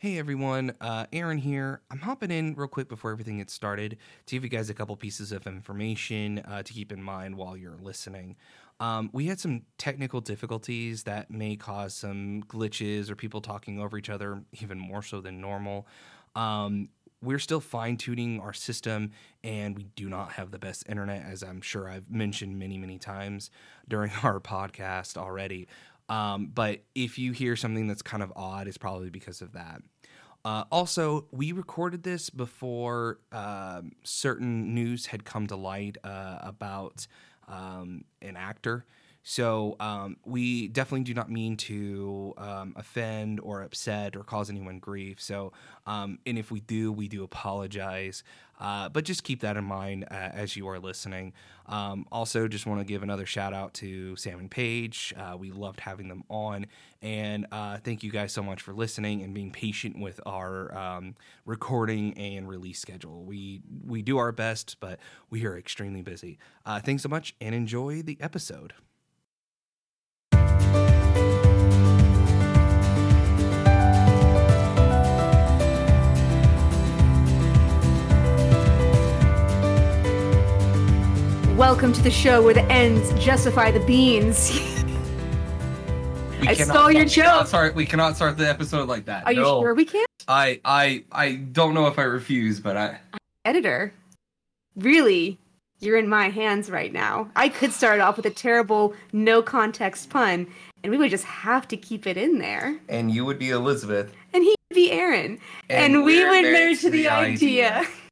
Hey everyone, uh, Aaron here. I'm hopping in real quick before everything gets started to give you guys a couple pieces of information uh, to keep in mind while you're listening. Um, we had some technical difficulties that may cause some glitches or people talking over each other, even more so than normal. Um, we're still fine tuning our system and we do not have the best internet, as I'm sure I've mentioned many, many times during our podcast already. Um, but if you hear something that's kind of odd, it's probably because of that. Uh, also, we recorded this before um, certain news had come to light uh, about um, an actor. So um, we definitely do not mean to um, offend or upset or cause anyone grief. So, um, and if we do, we do apologize. Uh, but just keep that in mind uh, as you are listening. Um, also, just want to give another shout out to Sam and Paige. Uh, we loved having them on, and uh, thank you guys so much for listening and being patient with our um, recording and release schedule. We we do our best, but we are extremely busy. Uh, thanks so much, and enjoy the episode. Welcome to the show where the ends justify the beans. We I cannot- stole your we cannot joke. Start, we cannot start the episode like that. Are you No. sure we can't? I I I don't know if I refuse, but I Editor, really, you're in my hands right now. I could start off with a terrible no context pun, and we would just have to keep it in there. and you would be Elizabeth, And he would be Aaron. And, we we're would married to the, idea.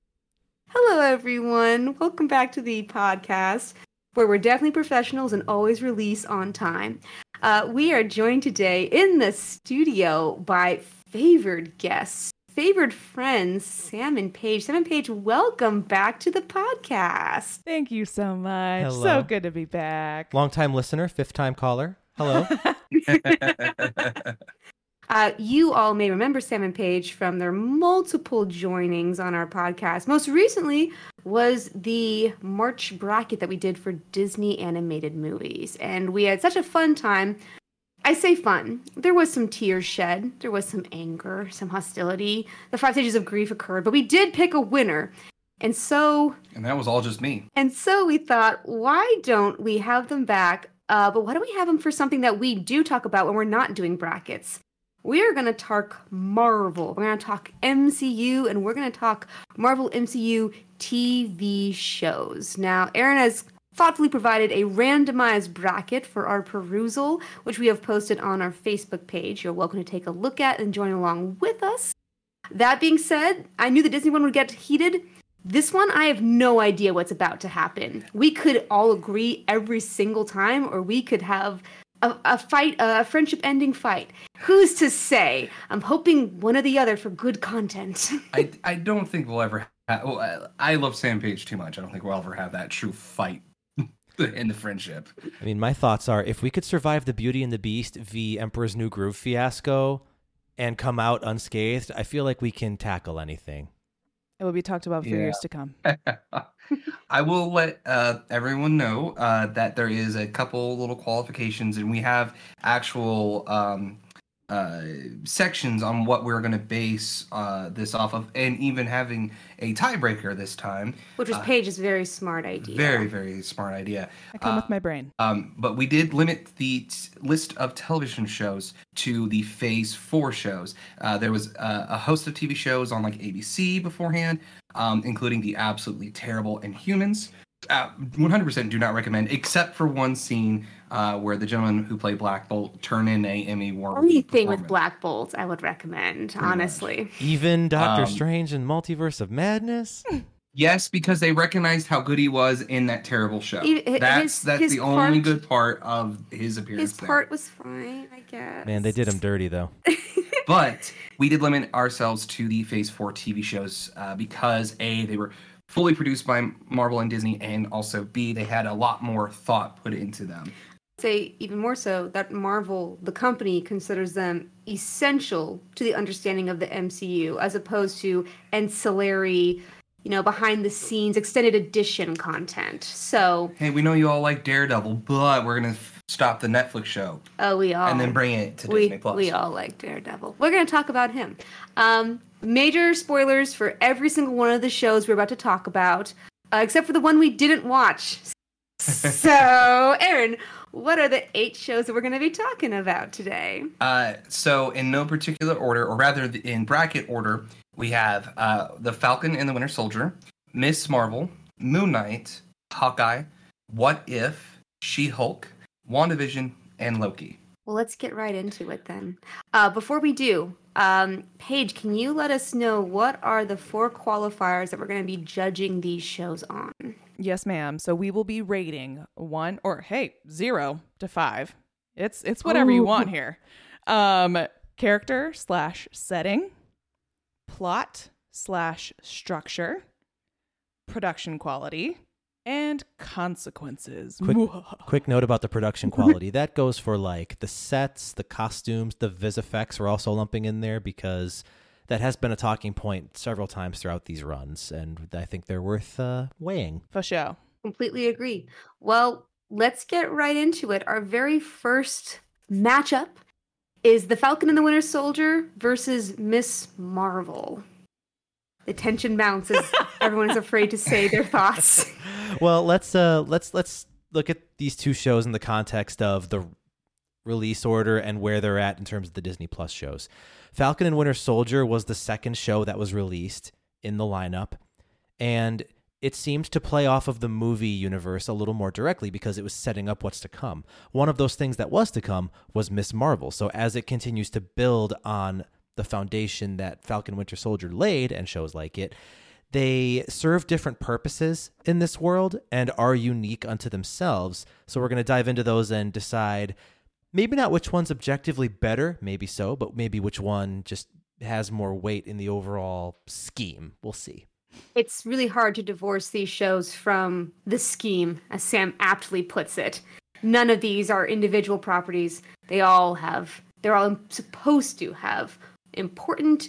Hello, everyone. Welcome back to the podcast where we're definitely professionals and always release on time. Uh, we are joined today in the studio by favored guests, favored friends, Sam and Paige. Sam and Paige, welcome back to the podcast. Thank you so much. Hello. So good to be back. Long time listener, fifth time caller. Hello. Uh, you all may remember Sam and Paige from their multiple joinings on our podcast. Most recently was the March bracket that we did for Disney animated movies. And we had such a fun time. I say fun. There was some tears shed, there was some anger, some hostility. The five stages of grief occurred, but we did pick a winner. And so and that was all just me. and so we thought, why don't we have them back? Uh, but why don't we have them for something that we do talk about when we're not doing brackets? We are going to talk Marvel. We're going to talk MCU, and we're going to talk Marvel MCU TV shows. Now, Aaron has thoughtfully provided a randomized bracket for our perusal, which we have posted on our Facebook page. You're welcome to take a look at and join along with us. That being said, I knew the Disney one would get heated. This one, I have no idea what's about to happen. We could all agree every single time, or we could have a, a fight, a friendship ending fight. Who's to say? I'm hoping one or the other for good content. I I don't think we'll ever. Ha- well, I, I love Sam Paige too much. I don't think we'll ever have that true fight in the friendship. I mean, my thoughts are if we could survive the Beauty and the Beast v Emperor's New Groove fiasco and come out unscathed, I feel like we can tackle anything. It will be talked about for Yeah. years to come. I will let uh, everyone know uh, that there is a couple little qualifications, and we have actual um, uh, sections on what we're going to base uh, this off of, and even having a tiebreaker this time. Which was Uh, Paige's very smart idea. Very, very smart idea. I come Uh, with my brain. Um, but we did limit the t- list of television shows to the Phase Four shows. Uh, there was uh, a host of TV shows on like ABC beforehand, um, including the absolutely terrible Inhumans. Uh, 100% do not recommend, except for one scene uh, where the gentleman who played Black Bolt turned in a Emmy Award. Anything with. Black Bolt, I would recommend, honestly. Even Doctor Um, Strange and Multiverse of Madness? Yes, because they recognized how good he was in that terrible show. He- hi- that's that's his the only good part of his appearance. His there. part was fine, I guess. Man, they did him dirty, though. but we did limit ourselves to the phase 4 tv shows uh, because a they were fully produced by marvel and disney and also b they had a lot more thought put into them say even more so that Marvel, the company, considers them essential to the understanding of the MCU as opposed to ancillary, you know, behind the scenes extended edition content. So hey we know you all like daredevil but we're gonna f- stop the Netflix show Oh, we all and then bring it to we, Disney Plus. we all like Daredevil. We're going to talk about him. Um, major spoilers for every single one of the shows we're about to talk about, uh, except for the one we didn't watch. so, Aaron, what are the eight shows that we're going to be talking about today? Uh, so, in no particular order, or rather in bracket order, we have uh, The Falcon and the Winter Soldier, Miss Marvel, Moon Knight, Hawkeye, What If, She Hulk, WandaVision, and Loki. Well, let's get right into it then. Uh, before we do, um, Paige, can you let us know what are the four qualifiers that we're going to be judging these shows on? Yes, ma'am. So we will be rating one or hey, zero to five. It's it's whatever you want here. Um, character slash setting, plot slash structure, production quality, and consequences. Quick, quick note about the production quality. that goes for like the sets, the costumes, the vis effects are also lumping in there because that has been a talking point several times throughout these runs, and I think they're worth uh, weighing. For sure. Completely agree. Well, let's get right into it. Our very first matchup is the Falcon and the Winter Soldier versus Miss Marvel. The tension mounts as everyone is afraid to say their thoughts. well, let's uh let's let's look at these two shows in the context of the release order and where they're at in terms of the Disney Plus shows. Falcon and Winter Soldier was the second show that was released in the lineup and it seemed to play off of the movie universe a little more directly because it was setting up what's to come. One of those things that was to come was Miss Marvel. So as it continues to build on the foundation that Falcon Winter Soldier laid and shows like it, they serve different purposes in this world and are unique unto themselves. So we're going to dive into those and decide maybe not which one's objectively better, maybe so, but maybe which one just has more weight in the overall scheme. We'll see. It's really hard to divorce these shows from the scheme, as Sam aptly puts it. None of these are individual properties. They all have, they're all supposed to have important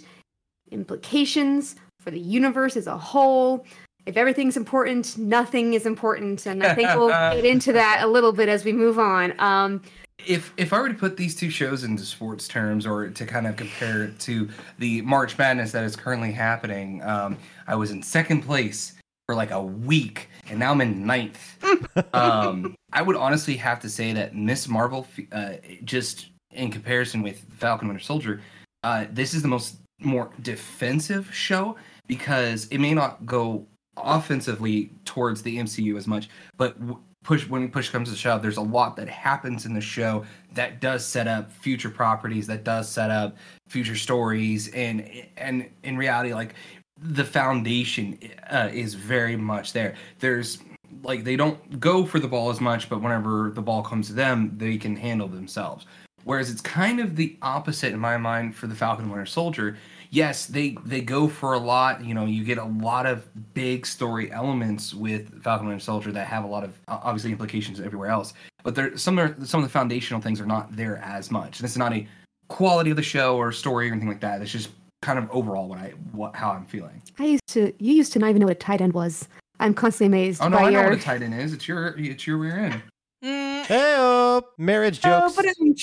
implications for the universe as a whole. If everything's important, nothing is important. And I think we'll get into that a little bit as we move on. Um, if if I were to put these two shows into sports terms, or to kind of compare it to the March Madness that is currently happening, um, I was in second place for like a week, and now I'm in ninth. um, I would honestly have to say that Miss Marvel, uh, just in comparison with Falcon Winter Soldier, uh, this is the most more defensive show because it may not go offensively towards the MCU as much, but push when push comes to shove, there's a lot that happens in the show that does set up future properties, that does set up future stories, and and in reality, like the foundation uh, is very much there. There's like they don't go for the ball as much, but whenever the ball comes to them, they can handle themselves. Whereas it's kind of the opposite in my mind for the Falcon and Winter Soldier. Yes, they they go for a lot. You know, you get a lot of big story elements with Falcon and Winter Soldier that have a lot of obviously implications everywhere else. But there some are, some of the foundational things are not there as much. This is not a quality of the show or story or anything like that. It's just kind of overall what I what how I'm feeling. I used to, you used to not even know what a tight end was. I'm constantly amazed Oh no, I know your. what a tight end is. It's your it's your rear end. Mm, Hey, marriage Oh, jokes. but, um.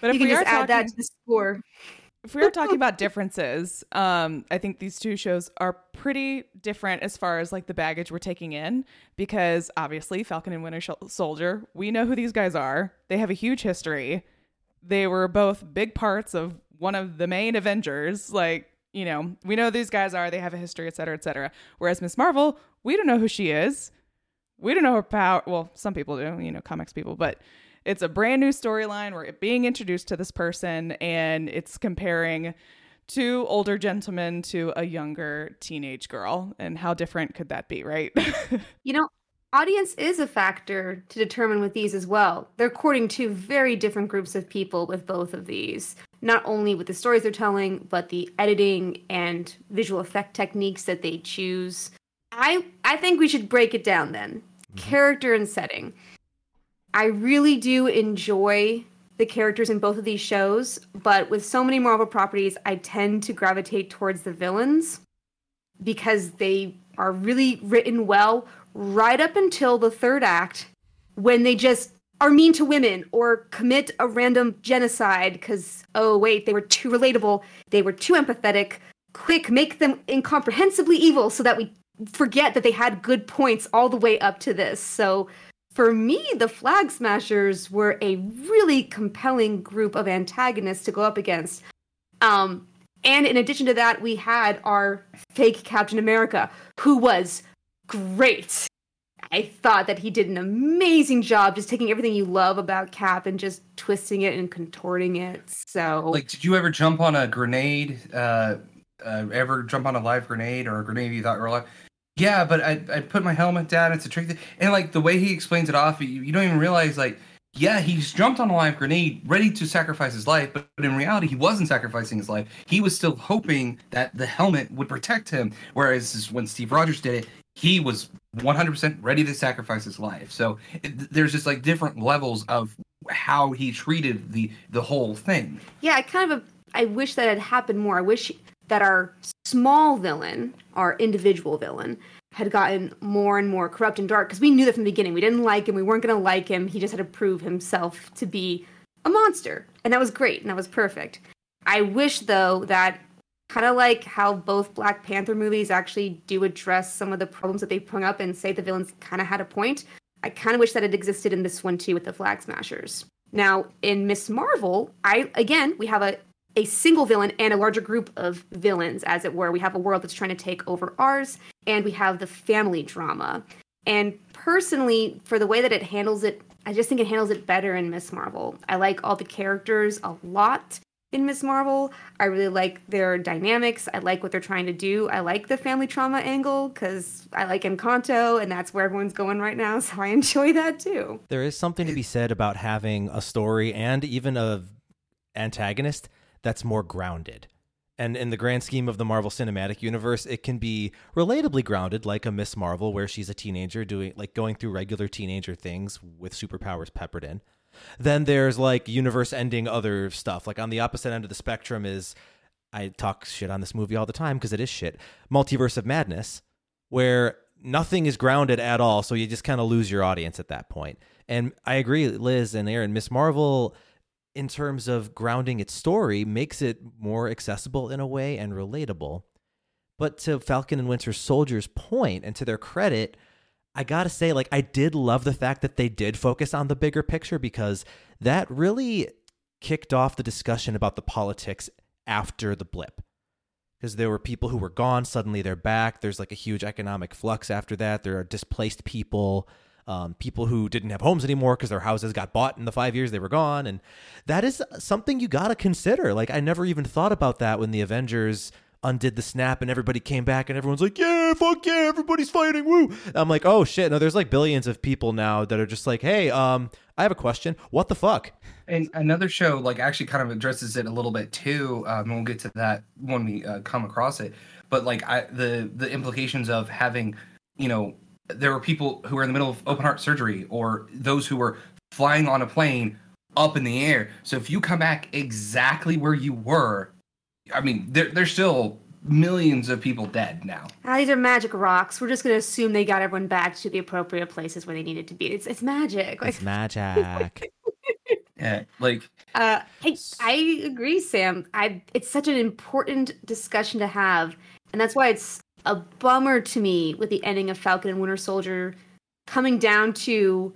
But if you can we just are add that talking- to the score. if we are talking about differences, um, I think these two shows are pretty different as far as like the baggage we're taking in because obviously Falcon and Winter Soldier, we know who these guys are. They have a huge history. They were both big parts of one of the main Avengers. Like, you know, we know who these guys are. They have a history, et cetera, et cetera. Whereas Miss Marvel, we don't know who she is. We don't know her power. Well, some people do, you know, comics people, but it's a brand new storyline. We're being introduced to this person, and it's comparing two older gentlemen to a younger teenage girl. And how different could that be, right? You know, audience is a factor to determine with these as well. They're courting two very different groups of people with both of these. Not only with the stories they're telling, but the editing and visual effect techniques that they choose. I I think we should break it down then. Mm-hmm. Character and setting. I really do enjoy the characters in both of these shows, but with so many Marvel properties, I tend to gravitate towards the villains because they are really written well right up until the third act when they just are mean to women or commit a random genocide because oh wait they were too relatable they were too empathetic quick make them incomprehensibly evil so that we forget that they had good points all the way up to this so for me the flag smashers were a really compelling group of antagonists to go up against um and in addition to that we had our fake captain america who was great I thought that he did an amazing job just taking everything you love about Cap and just twisting it and contorting it. So, Like, did you ever jump on a grenade? Uh, uh, ever jump on a live grenade or a grenade you thought were alive? Yeah, but I I put my helmet down. It's a trick, and like the way he explains it off, you, you don't even realize like. Yeah, he's jumped on a live grenade, ready to sacrifice his life, but, but in reality, he wasn't sacrificing his life. He was still hoping that the helmet would protect him. Whereas when Steve Rogers did it, he was 100% ready to sacrifice his life. So it, there's just like different levels of how he treated the the whole thing. yeah, I kind of I wish that had happened more. I wish that our small villain, our individual villain, had gotten more and more corrupt and dark because we knew that from the beginning. We didn't like him. We weren't going to like him. He just had to prove himself to be a monster, and that was great and that was perfect. I wish though that kind of like how both Black Panther movies actually do address some of the problems that they bring up and say the villains kind of had a point. I kind of wish that it existed in this one too with the Flag Smashers. Now, in Miss Marvel, I again we have a a single villain and a larger group of villains, as it were. We have a world that's trying to take over ours, and we have the family drama. And personally, for the way that it handles it, I just think it handles it better in Miss Marvel. I like all the characters a lot in Miss Marvel. I really like their dynamics. I like what they're trying to do. I like the family trauma angle because I like Encanto, and that's where everyone's going right now. So I enjoy that too. There is something to be said about having a story and even a antagonist that's more grounded. And in the grand scheme of the Marvel Cinematic Universe, it can be relatably grounded, like a Miss Marvel, where she's a teenager doing like going through regular teenager things with superpowers peppered in. Then there's like universe ending other stuff. Like on the opposite end of the spectrum is I talk shit on this movie all the time because it is shit. Multiverse of Madness, where nothing is grounded at all, so you just kind of lose your audience at that point. And I agree, Liz and Aaron, Miss Marvel, in terms of grounding its story, makes it more accessible in a way and relatable. But to Falcon and Winter Soldier's point, and to their credit, I gotta say, like, I did love the fact that they did focus on the bigger picture because that really kicked off the discussion about the politics after the blip. Because there were people who were gone, suddenly they're back. There's like a huge economic flux after that. There are displaced people, um, people who didn't have homes anymore because their houses got bought in the five years they were gone. And that is something you gotta consider. Like, I never even thought about that when the Avengers undid the snap and everybody came back and everyone's like, yeah, fuck yeah, everybody's fighting, woo. I'm like, oh shit, no, there's like billions of people now that are just like, hey, um, I have a question. What the fuck? And another show like actually kind of addresses it a little bit too. Um, and we'll get to that when we uh, come across it. But like I, the the implications of having, you know, there were people who were in the middle of open heart surgery, or those who were flying on a plane up in the air. So if you come back exactly where you were, I mean, there, there's still millions of people dead now. Ah, these are magic rocks. We're just going to assume they got everyone back to the appropriate places where they needed to be. It's it's magic. Like, It's magic. Yeah, like uh, I I agree, Sam. I it's such an important discussion to have, and that's why it's a bummer to me with the ending of Falcon and Winter Soldier coming down to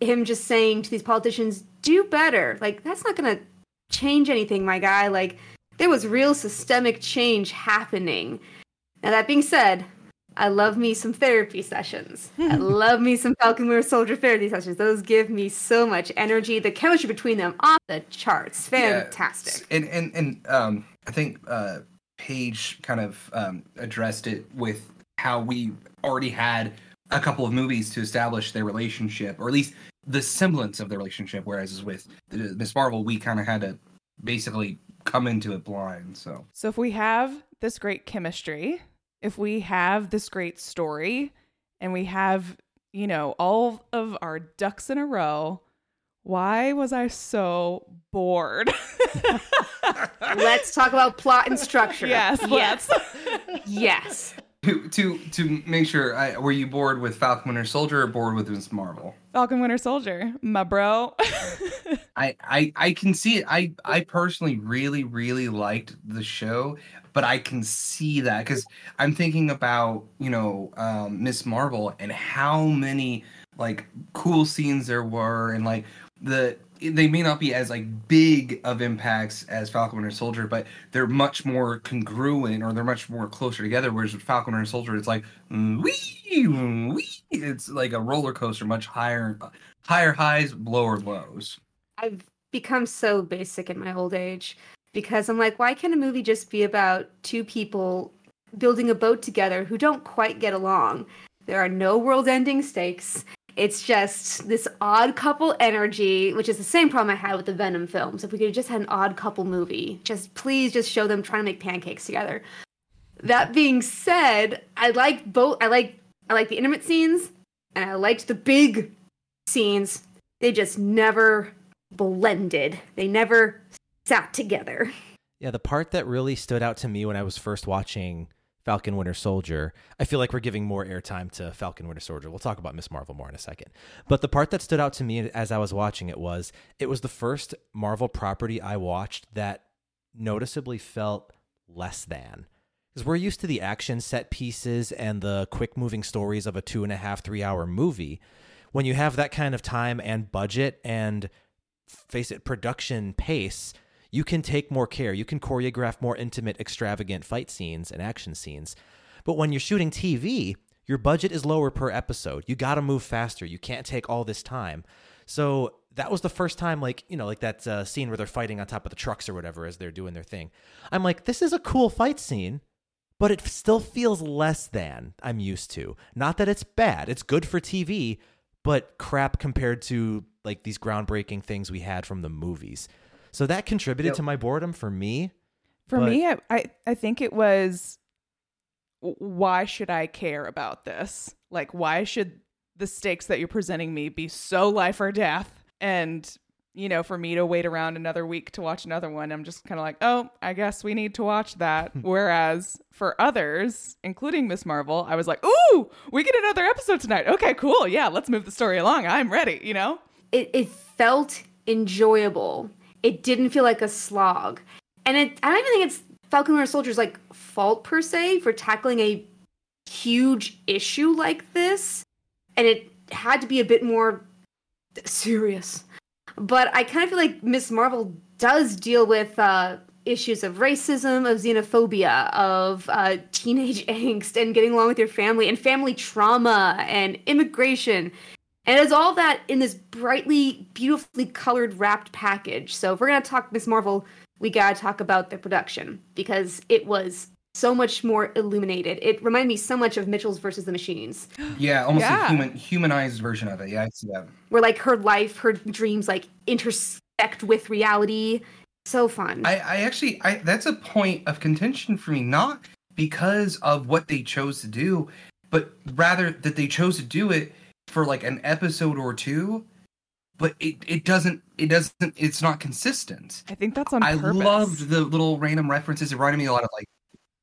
him just saying to these politicians, "Do better." Like that's not going to change anything, my guy. Like there was real systemic change happening. Now that being said, I love me some therapy sessions. I love me some Falcon Winter Soldier therapy sessions. Those give me so much energy. The chemistry between them off the charts. yeah, Fantastic. and and and um, I think uh, Paige kind of um, addressed it with how we already had a couple of movies to establish their relationship, or at least the semblance of the relationship. Whereas with Miss Marvel, we kind of had to basically come into it blind. So So if we have this great chemistry, if we have this great story, and we have, you know, all of our ducks in a row, why was I so bored? Let's talk about plot and structure. yes, Yes. yes. to to to make sure, I, were you bored with Falcon Winter Soldier or bored with Miss Marvel? Falcon Winter Soldier, my bro. I, I I can see it. I I personally really really liked the show, but I can see that because I'm thinking about you know um, Miss Marvel and how many like cool scenes there were and like the they may not be as like big of impacts as Falcon Winter Soldier, but they're much more congruent or they're much more closer together. Whereas with Falcon Winter Soldier, it's like wee, wee. It's like a roller coaster, much higher, higher highs, lower lows. I've become so basic in my old age because I'm like, why can't a movie just be about two people building a boat together who don't quite get along? There are no world ending stakes. It's just this odd couple energy, which is the same problem I had with the Venom films. If we could have just had an odd couple movie, just please just show them trying to make pancakes together. That being said, I like both. I like I like the intimate scenes, and I liked the big scenes. They just never blended. They never sat together. Yeah, the part that really stood out to me when I was first watching Falcon Winter Soldier, I feel like we're giving more airtime to Falcon Winter Soldier. We'll talk about Miss Marvel more in a second. But the part that stood out to me as I was watching it was it was the first Marvel property I watched that noticeably felt less than. Because we're used to the action set pieces and the quick moving stories of a two and a half, three hour movie. When you have that kind of time and budget and face it, production pace, you can take more care. You can choreograph more intimate, extravagant fight scenes and action scenes. But when you're shooting TV, your budget is lower per episode. You got to move faster. You can't take all this time. So that was the first time, like, you know, like that uh, scene where they're fighting on top of the trucks or whatever as they're doing their thing. I'm like, this is a cool fight scene, but it still feels less than I'm used to. Not that it's bad, it's good for TV, but crap compared to like these groundbreaking things we had from the movies. So that contributed Yep. to my boredom for me. For But- me, I, I I think it was why should I care about this? Like why should the stakes that you're presenting me be so life or death? And you know, for me to wait around another week to watch another one, I'm just kind of like, "Oh, I guess we need to watch that." Whereas for others, including Miss Marvel, I was like, "Ooh, we get another episode tonight. Okay, cool. Yeah, let's move the story along. I'm ready." You know? it, it felt enjoyable. It didn't feel like a slog. And it I don't even think it's Falcon Winter Soldier's like fault per se for tackling a huge issue like this. And it had to be a bit more serious. But I kind of feel like Miss Marvel does deal with uh, issues of racism, of xenophobia, of uh, teenage angst, and getting along with your family, and family trauma, and immigration. And it's all that in this brightly, beautifully colored wrapped package. So if we're gonna talk Miss Marvel, we gotta talk about the production because it was so much more illuminated. It reminded me so much of Mitchells versus the Machines, Yeah, almost Yeah. a human humanized version of it. Yeah, I see that. where like her life, her dreams, like intersect with reality. So fun. I, I actually I that's a point of contention for me, not because of what they chose to do, but rather that they chose to do it for like an episode or two, but it, it doesn't it doesn't it's not consistent. I think that's on I purpose. loved the little random references. It reminded me a lot of like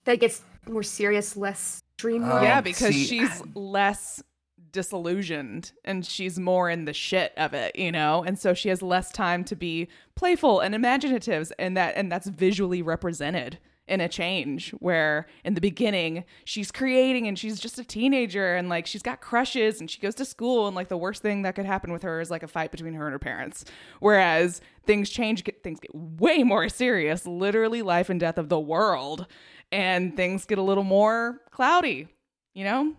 that gets more serious, less dreamlike. yeah, Um, because see, she's less disillusioned and she's more in the shit of it, you know? And so she has less time to be playful and imaginative and that and that's visually represented in a change where in the beginning she's creating and she's just a teenager and like she's got crushes and she goes to school and like the worst thing that could happen with her is like a fight between her and her parents. Whereas things change get, things get way more serious literally life and death of the world and things get a little more cloudy you know?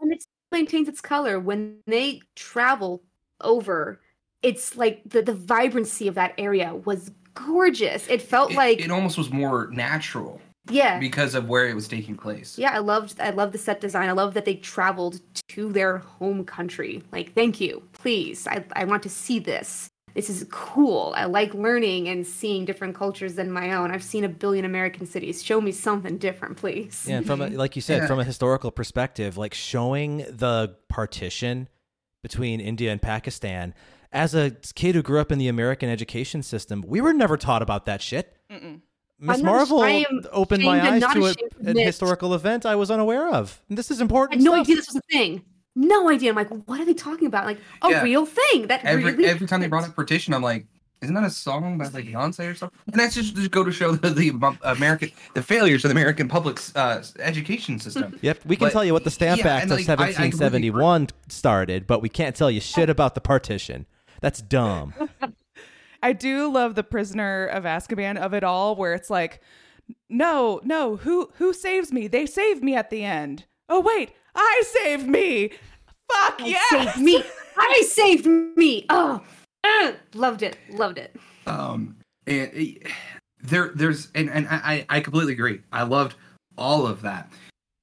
And it maintains its color. When they travel over it's like the, the vibrancy of that area was gorgeous. It felt it, like it almost was more natural yeah. because of where it was taking place. yeah i loved i loved the set design. I love that they traveled to their home country. Like thank you. Please. I, I want to see this. This is cool. I like learning and seeing different cultures than my own. I've seen a billion american cities. Show me something different please. Yeah, from a, like you said, Yeah. from a historical perspective, like showing the partition between India and Pakistan. As a kid who grew up in the American education system, we were never taught about that shit. Mm-mm. Miss Marvel ashamed- I'm opened my eyes to a, ashamed an historical event I was unaware of. And this is I important. had no stuff. idea this was a thing. No idea. I'm like, what are they talking about? Like a Yeah. real thing that Every really every time they brought up partition, I'm like, isn't that a song by like Beyonce or something? And that's just just go to show the, the American the failures of the American public uh, education system. Yep, we can But- tell you what the Stamp yeah, Act of like, I- I completely 1771 started, but we can't tell you shit about the partition. That's dumb. I do love the prisoner of Azkaban of it all, where it's like, no, no, who who saves me? They save me at the end. Oh wait, I saved me. Fuck yes. I yes. saved me. I saved me. Oh, uh, loved it. Loved it. Um, and it, there, there's, and and I, I completely agree. I loved all of that.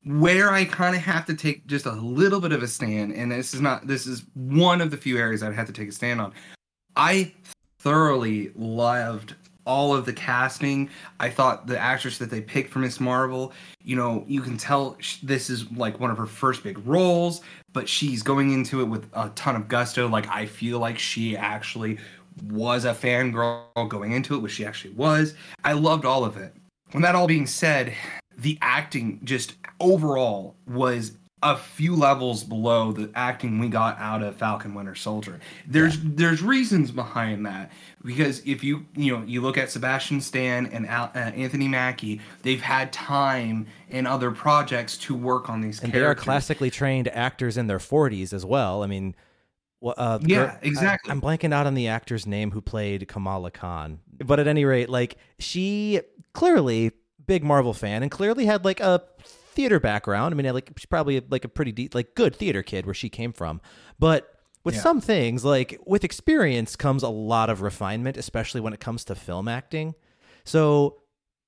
Where I kind of have to take just a little bit of a stand, and this is not, this is one of the few areas I'd have to take a stand on. I thoroughly loved all of the casting. I thought the actress that they picked for Miss Marvel, you know, you can tell sh- this is like one of her first big roles, but she's going into it with a ton of gusto. Like I feel like she actually was a fangirl going into it, which she actually was. I loved all of it. When that all being said, the acting just overall was a few levels below the acting we got out of Falcon Winter Soldier. There's there's reasons behind that because if you you know you look at Sebastian Stan and Al, uh, Anthony Mackie, they've had time in other projects to work on these and they are classically trained actors in their 40s as well. I mean, uh, Yeah, girl- exactly. I, am blanking out on the actor's name who played Kamala Khan, but at any rate, like she clearly big Marvel fan and clearly had like a theater background. I mean, like she's probably like a pretty de- like good theater kid where she came from, but. With Yeah. some things, like with experience comes a lot of refinement, especially when it comes to film acting. So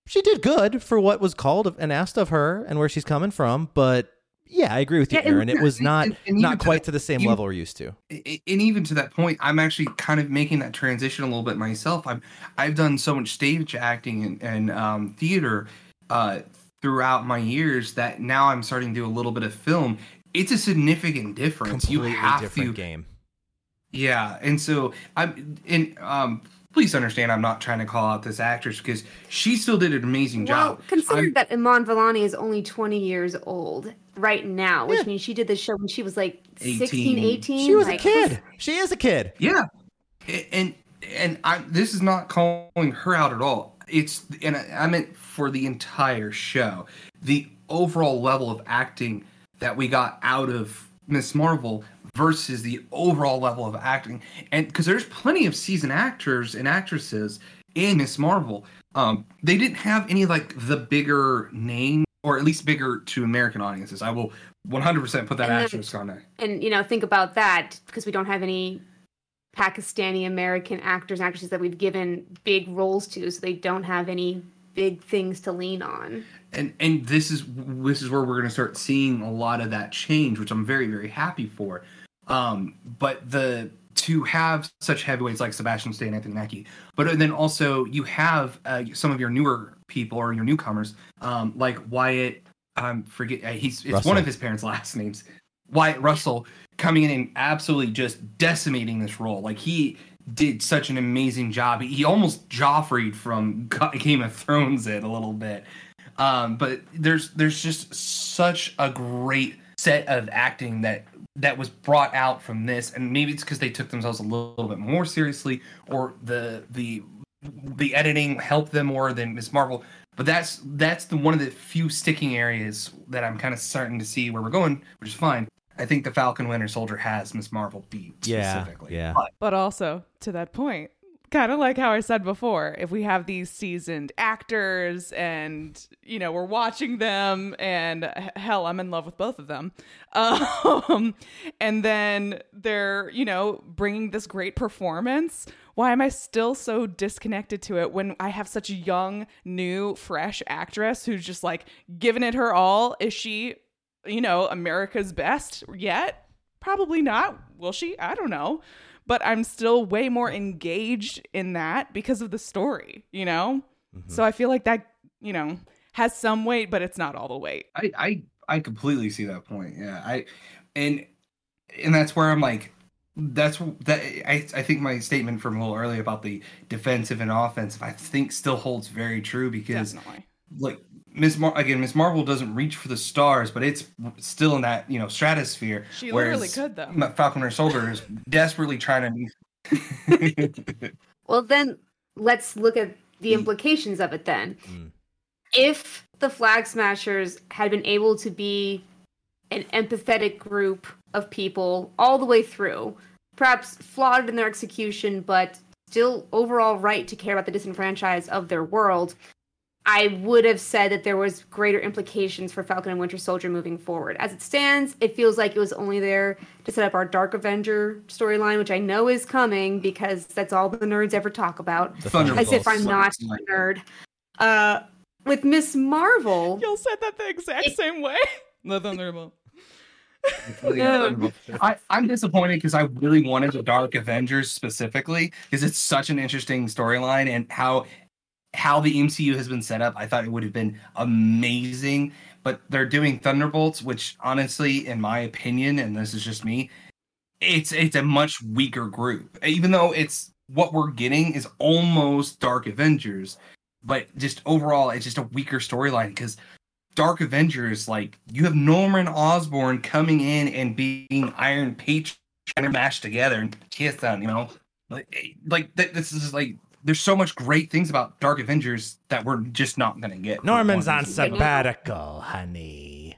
she did good for what was called and asked of her and where she's coming from. But yeah, I agree with you, Yeah, and- Aaron. It was not and- and not quite that- to the same even- level we're used to. And even to that point i'm actually kind of making that transition a little bit myself i'm i've done so much stage acting and, and um, theater uh, throughout my years that now i'm starting to do a little bit of film it's a significant difference Completely you have different to game. yeah and so i'm and um please understand i'm not trying to call out this actress because she still did an amazing Well, job consider I'm- that Iman Vellani is only 20 years old right now, which Yeah. means she did this show when she was like 16, 18. 18. She was a like, kid. She is a kid. Yeah, and and I this is not calling her out at all. It's and I I meant for the entire show, the overall level of acting that we got out of Miss Marvel versus the overall level of acting, and because there's plenty of seasoned actors and actresses in Miss Marvel, um, they didn't have any like the bigger name or at least bigger to American audiences. I will 100% put that And then- asterisk on there. And, you know, think about that because we don't have any Pakistani American actors and actresses that we've given big roles to, so they don't have any big things to lean on. and and this is this is where we're going to start seeing a lot of that change which i'm very very happy for um but the to have such heavyweights like sebastian stan and anthony mackie. But then also you have uh, some of your newer people or your newcomers um like wyatt um forget uh, he's it's Russell. one of his parents last names. Wyatt russell coming in and absolutely just decimating this role. Like he did such an amazing job. He almost joffreyed from game of thrones it a little bit. Um, but there's there's just such a great set of acting that that was brought out from this, and maybe it's because they took themselves a little, little bit more seriously, or the the the editing helped them more than Miss Marvel. But that's that's the one of the few sticking areas that I'm kind of starting to see where we're going, which is fine. I think the Falcon Winter Soldier has Miss Marvel beat Yeah, specifically. yeah. But But also, to that point, kind of like how I said before, if we have these seasoned actors and, you know, we're watching them and hell, I'm in love with both of them. Um, and then they're, you know, bringing this great performance. Why am I still so disconnected to it when I have such a young, new, fresh actress who's just like giving it her all? Is she, you know, America's best yet? Probably not. Will she? I don't know. But I'm still way more engaged in that because of the story, you know? Mm-hmm. So I feel like that, you know, has some weight, but it's not all the weight. I, I I completely see that point. Yeah, I and and that's where I'm like, that's that I, I think my statement from a little earlier about the defensive and offensive i think still holds very true because Definitely. like miss Mar- again miss marvel doesn't reach for the stars but it's still in that you know stratosphere She whereas literally could, though. Ma- falcon or soldier is desperately trying to Well, then let's look at the implications of it then. Mm. If the Flag Smashers had been able to be an empathetic group of people all the way through, perhaps flawed in their execution, but still overall right to care about the disenfranchised of their world, I would have said that there was greater implications for Falcon and Winter Soldier moving forward. As it stands, it feels like it was only there to set up our Dark Avenger storyline, which I know is coming because that's all the nerds ever talk about. The As if I'm not a nerd. Uh, with Miss Marvel, Y'all said that the exact It- same way. The Thunderbolt. I, I'm disappointed because I really wanted the Dark Avengers specifically because it's such an interesting storyline and how how the MCU has been set up. I thought it would have been amazing, but they're doing Thunderbolts, which honestly, in my opinion, and this is just me, it's it's a much weaker group. Even though it's what we're getting is almost Dark Avengers, but just overall, it's just a weaker storyline because Dark Avengers, like you have Norman Osborn coming in and being Iron Patriot mashed together and kiss them, you know, like like this is like there's so much great things about Dark Avengers that we're just not gonna get. Norman's on sabbatical, honey.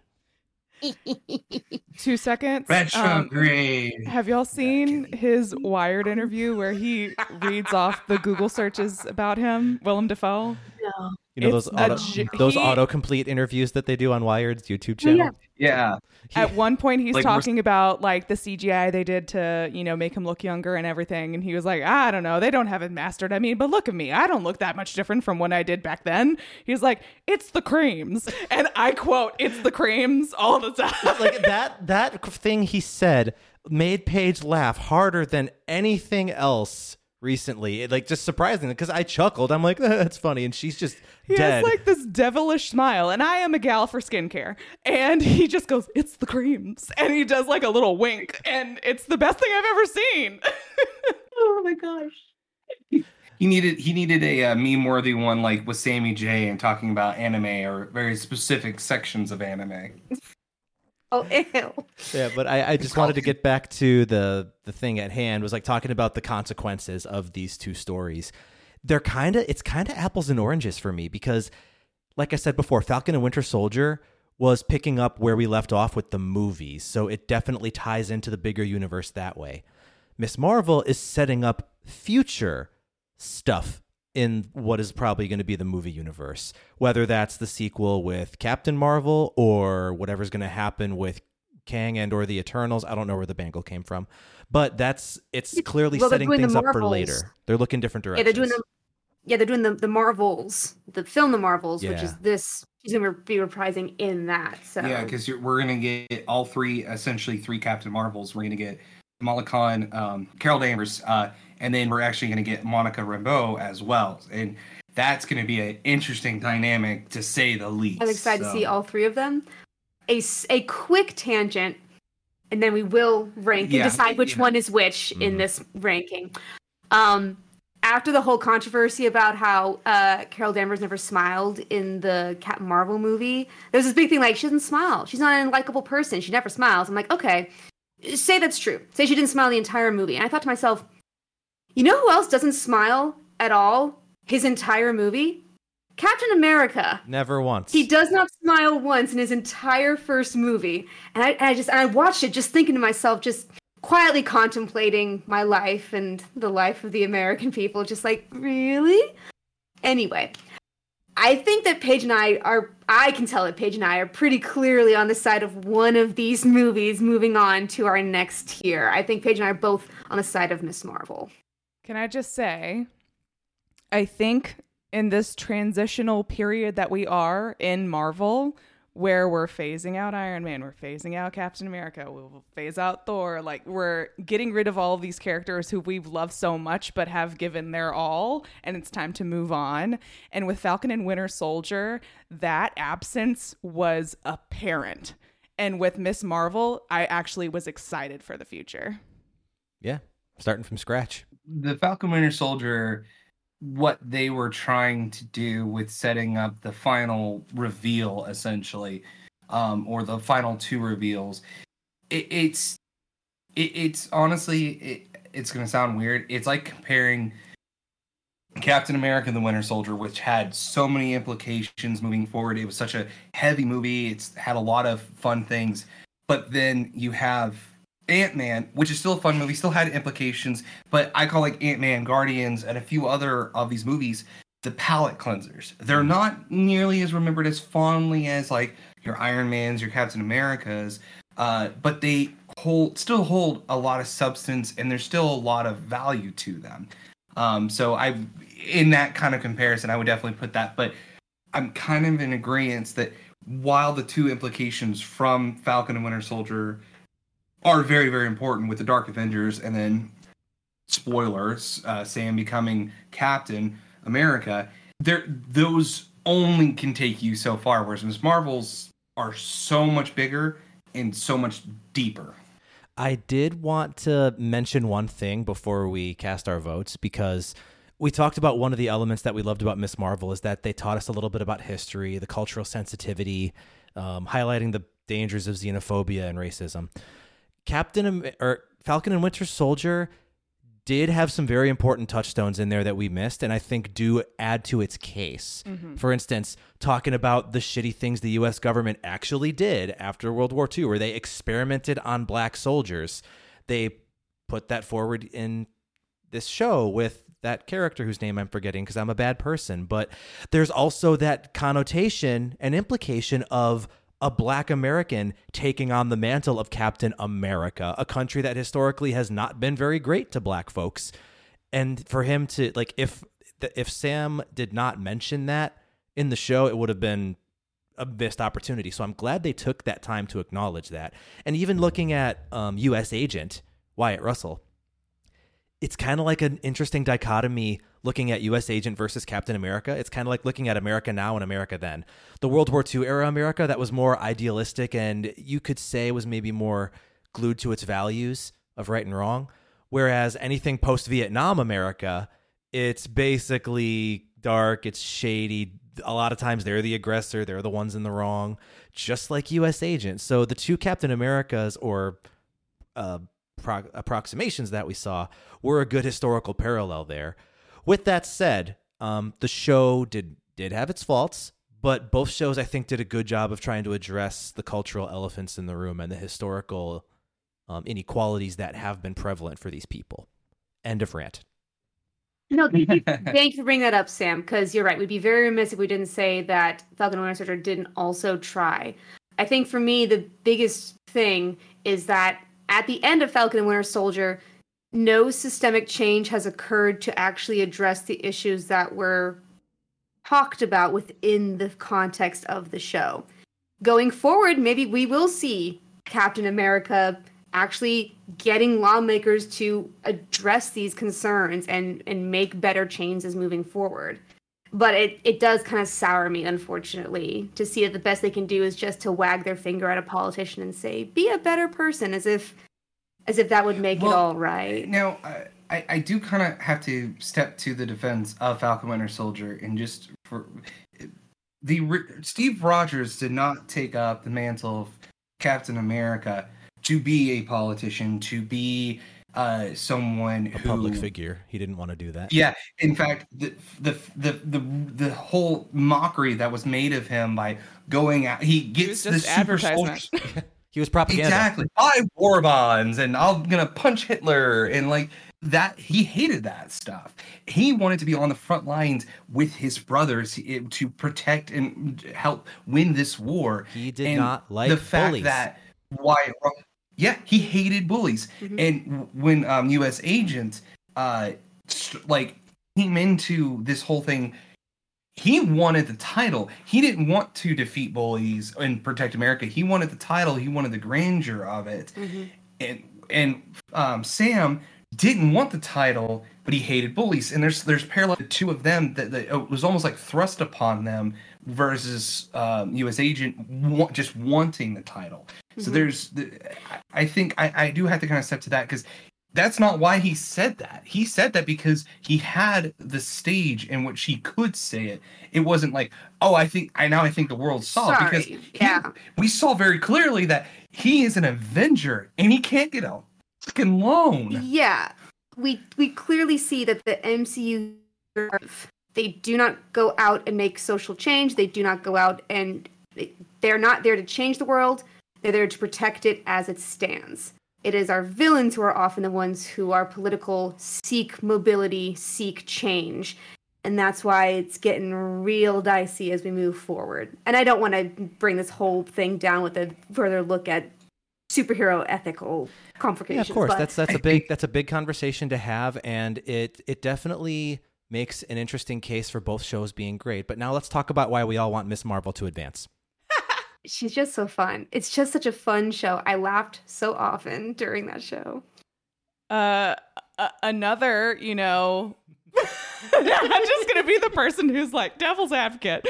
Two seconds. Um, Retrograde. have y'all seen his Wired interview where he reads off the Google searches about him, Willem Dafoe? You know It's those auto, j- those he- autocomplete interviews that they do on Wired's YouTube Oh, yeah. channel. yeah, At one point, he's Like, talking about like the CGI they did to, you know, make him look younger and everything. And he was like, I don't know, they don't have it mastered. I mean, but look at me, I don't look that much different from when I did back then. He's like, it's the creams, and I quote, "It's the creams" all the time. like that that thing he said made Paige laugh harder than anything else recently. It like just surprising because I chuckled. I'm like, that's funny, and she's just He dead. has like this devilish smile, and I am a gal for skincare. And he just goes, "It's the creams," and he does like a little wink, and it's the best thing I've ever seen. oh my gosh. he needed he needed a uh, meme worthy one like with Sammy J and talking about anime or very specific sections of anime. Oh, ew. yeah, but I, I just wanted to get back to the the thing at hand. Was like talking about the consequences of these two stories. They're kind of it's kind of apples and oranges for me because, like I said before, Falcon and Winter Soldier was picking up where we left off with the movies, so it definitely ties into the bigger universe that way. Miss Marvel is setting up future stuff in what is probably going to be the movie universe, whether that's the sequel with Captain Marvel or whatever's going to happen with Kang and or the Eternals. I don't know where the bangle came from, but that's it's clearly Well, setting things up for later. They're looking different directions. Yeah, they're doing the yeah, they're doing the, the Marvels, the film The Marvels, which is this. She's gonna be reprising in that. So Yeah, because we're gonna get all three, essentially three Captain Marvels. We're gonna get Kamala Khan, um, Carol Danvers, uh, and then we're actually gonna get Monica Rambeau as well, and that's gonna be an interesting dynamic to say the least. I'm excited to see all three of them. A, a quick tangent, and then we will rank Yeah, and decide which yeah. one is which in Mhm. this ranking. Um, after the whole controversy about how uh, Carol Danvers never smiled in the Captain Marvel movie, there's this big thing like she doesn't smile. She's not an unlikable person. She never smiles. I'm like, okay, say that's true. Say she didn't smile the entire movie. And I thought to myself, you know who else doesn't smile at all? His entire movie, Captain America. Never once. He does not smile once in his entire first movie, and I, and I just and I watched it just thinking to myself, just quietly contemplating my life and the life of the American people, just like really. Anyway, I think that Paige and I are. I can tell that Paige and I are pretty clearly on the side of one of these movies. Moving on to our next tier, I think Paige and I are both on the side of Miss Marvel. Can I just say, I think in this transitional period that we are in Marvel, where we're phasing out Iron Man, we're phasing out Captain America, we'll phase out Thor, like we're getting rid of all of these characters who we've loved so much but have given their all, and it's time to move on. And with Falcon and Winter Soldier, that absence was apparent. And with Miss Marvel, I actually was excited for the future. Yeah, starting from scratch. The Falcon Winter Soldier, what they were trying to do with setting up the final reveal, essentially, um, or the final two reveals, it, it's it, it's honestly it, it's gonna sound weird. It's like comparing Captain America the Winter Soldier, which had so many implications moving forward. It was such a heavy movie. It's had a lot of fun things. But then you have Ant Man, which is still a fun movie, still had implications, but I call like Ant Man, Guardians, and a few other of these movies the palate cleansers. They're not nearly as remembered as fondly as like your Iron Mans, your Captain Americas, uh, but they hold still hold a lot of substance and there's still a lot of value to them. Um, so I, in that kind of comparison, I would definitely put that. But I'm kind of in agreement that while the two implications from Falcon and Winter Soldier are very, very important with the Dark Avengers, and then spoilers, uh, Sam becoming Captain America, there those only can take you so far. Whereas Ms. Marvels are so much bigger and so much deeper. I did want to mention one thing before we cast our votes because we talked about one of the elements that we loved about Miss Marvel is that they taught us a little bit about history, the cultural sensitivity, um, highlighting the dangers of xenophobia and racism. Captain or Falcon and Winter Soldier did have some very important touchstones in there that we missed and I think do add to its case. Mm-hmm. For instance, talking about the shitty things the US government actually did after World War II where they experimented on black soldiers. They put that forward in this show with that character whose name I'm forgetting because I'm a bad person, but there's also that connotation and implication of a black American taking on the mantle of Captain America, a country that historically has not been very great to black folks. And for him to like if if Sam did not mention that in the show, it would have been a missed opportunity. So I'm glad they took that time to acknowledge that. And even looking at um, U.S. Agent Wyatt Russell, it's kind of like an interesting dichotomy looking at US Agent versus Captain America. It's kind of like looking at America now and America then. The World War II era America that was more idealistic and you could say was maybe more glued to its values of right and wrong. Whereas anything post Vietnam America, it's basically dark, it's shady. A lot of times they're the aggressor, they're the ones in the wrong, just like US Agent. So the two Captain Americas or uh, pro- approximations that we saw were a good historical parallel there. With that said, um, the show did did have its faults, but both shows I think did a good job of trying to address the cultural elephants in the room and the historical um, inequalities that have been prevalent for these people. End of rant. No, thank you, thank you for bringing that up, Sam. Because you're right. We'd be very remiss if we didn't say that Falcon and Winter Soldier didn't also try. I think for me, the biggest thing is that at the end of Falcon and Winter Soldier, no systemic change has occurred to actually address the issues that were talked about within the context of the show. Going forward, maybe we will see Captain America actually getting lawmakers to address these concerns and, and make better changes moving forward. But it, it does kind of sour me, unfortunately, to see that the best they can do is just to wag their finger at a politician and say, be a better person, as if as if that would make well, it all right. Now, I, I do kind of have to step to the defense of Falcon Winter Soldier and just for the Steve Rogers did not take up the mantle of Captain America to be a politician, to be uh, someone a who, public figure. He didn't want to do that. Yeah, in fact, the, the the the the whole mockery that was made of him by going out, he gets he the super soldiers. he was propaganda. Exactly. Buy war bonds, and I'm gonna punch Hitler, and like that. He hated that stuff. He wanted to be on the front lines with his brothers to protect and help win this war. He did and not like the fact bullies. that Wyatt yeah, he hated bullies. Mm-hmm. And when um, U.S. agent uh, like came into this whole thing, he wanted the title. He didn't want to defeat bullies and protect America. He wanted the title. He wanted the grandeur of it. Mm-hmm. And and um, Sam didn't want the title, but he hated bullies. And there's there's parallel to two of them that, that it was almost like thrust upon them versus um, U.S. agent wa- just wanting the title. Mm-hmm. So there's, the, I think I, I do have to kind of step to that because that's not why he said that. He said that because he had the stage in which he could say it. It wasn't like, oh, I think I now I think the world saw Sorry. because he- Yeah. we saw very clearly that he is an Avenger and he can't get a fucking loan. Yeah, we we clearly see that the MCU they do not go out and make social change. They do not go out and they're not there to change the world. They're there to protect it as it stands. It is our villains who are often the ones who are political, seek mobility, seek change. And that's why it's getting real dicey as we move forward. And I don't want to bring this whole thing down with a further look at superhero ethical complications. Yeah, of course. but- That's that's I a big that's a big conversation to have, and it it definitely makes an interesting case for both shows being great. But now let's talk about why we all want Miss Marvel to advance. she's just so fun. It's just such a fun show. I laughed so often during that show. uh, a- another, you know, I'm just gonna be the person who's like devil's advocate.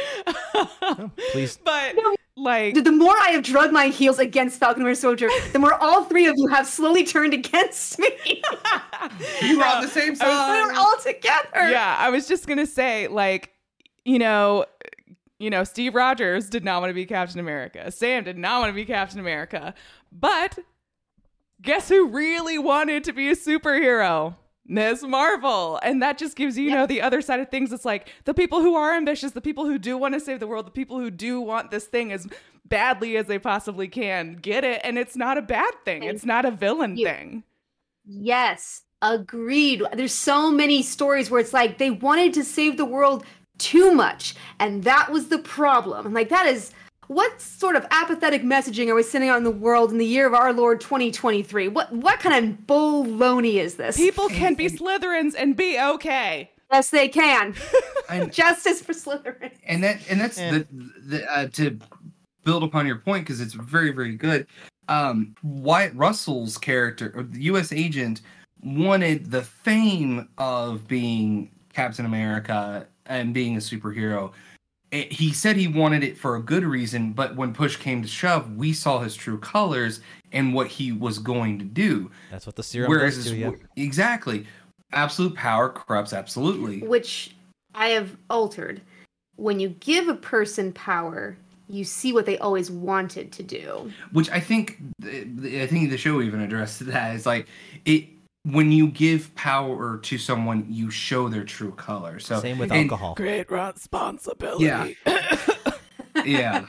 please. but No. Like, The more I have drugged my heels against Falcon Winter Soldier, the more all three of you have slowly turned against me. You were on the same um, side. we were all together. yeah, I was just gonna say, like, you know, you know, Steve Rogers did not want to be Captain America. Sam did not want to be Captain America. But guess who really wanted to be a superhero? Ms. Marvel. And that just gives you, you know, the other side of things. It's like the people who are ambitious, the people who do want to save the world, the people who do want this thing as badly as they possibly can get it. And it's not a bad thing. It's not a villain you. thing. Yes, agreed. There's so many stories where it's like they wanted to save the world too much, and that was the problem. I'm like, that is what sort of apathetic messaging are we sending out in the world in the year of our Lord 2023? What what kind of baloney is this? People can be Slytherins and be okay. yes, they can. And, Justice for Slytherin. and that and that's And- the, the uh, to build upon your point because it's very very good. Um, Wyatt Russell's character, or the U.S. agent, wanted the fame of being Captain America and being a superhero. It- he said he wanted it for a good reason, but when push came to shove, we saw his true colors and what he was going to do. That's what the serum Whereas does to you. exactly, absolute power corrupts absolutely. which I have altered. When you give a person power, you see what they always wanted to do. which I think I think the show even addressed that. It's like it when you give power to someone, you show their true color. So Same with and- alcohol. Great responsibility. Yeah. Yeah.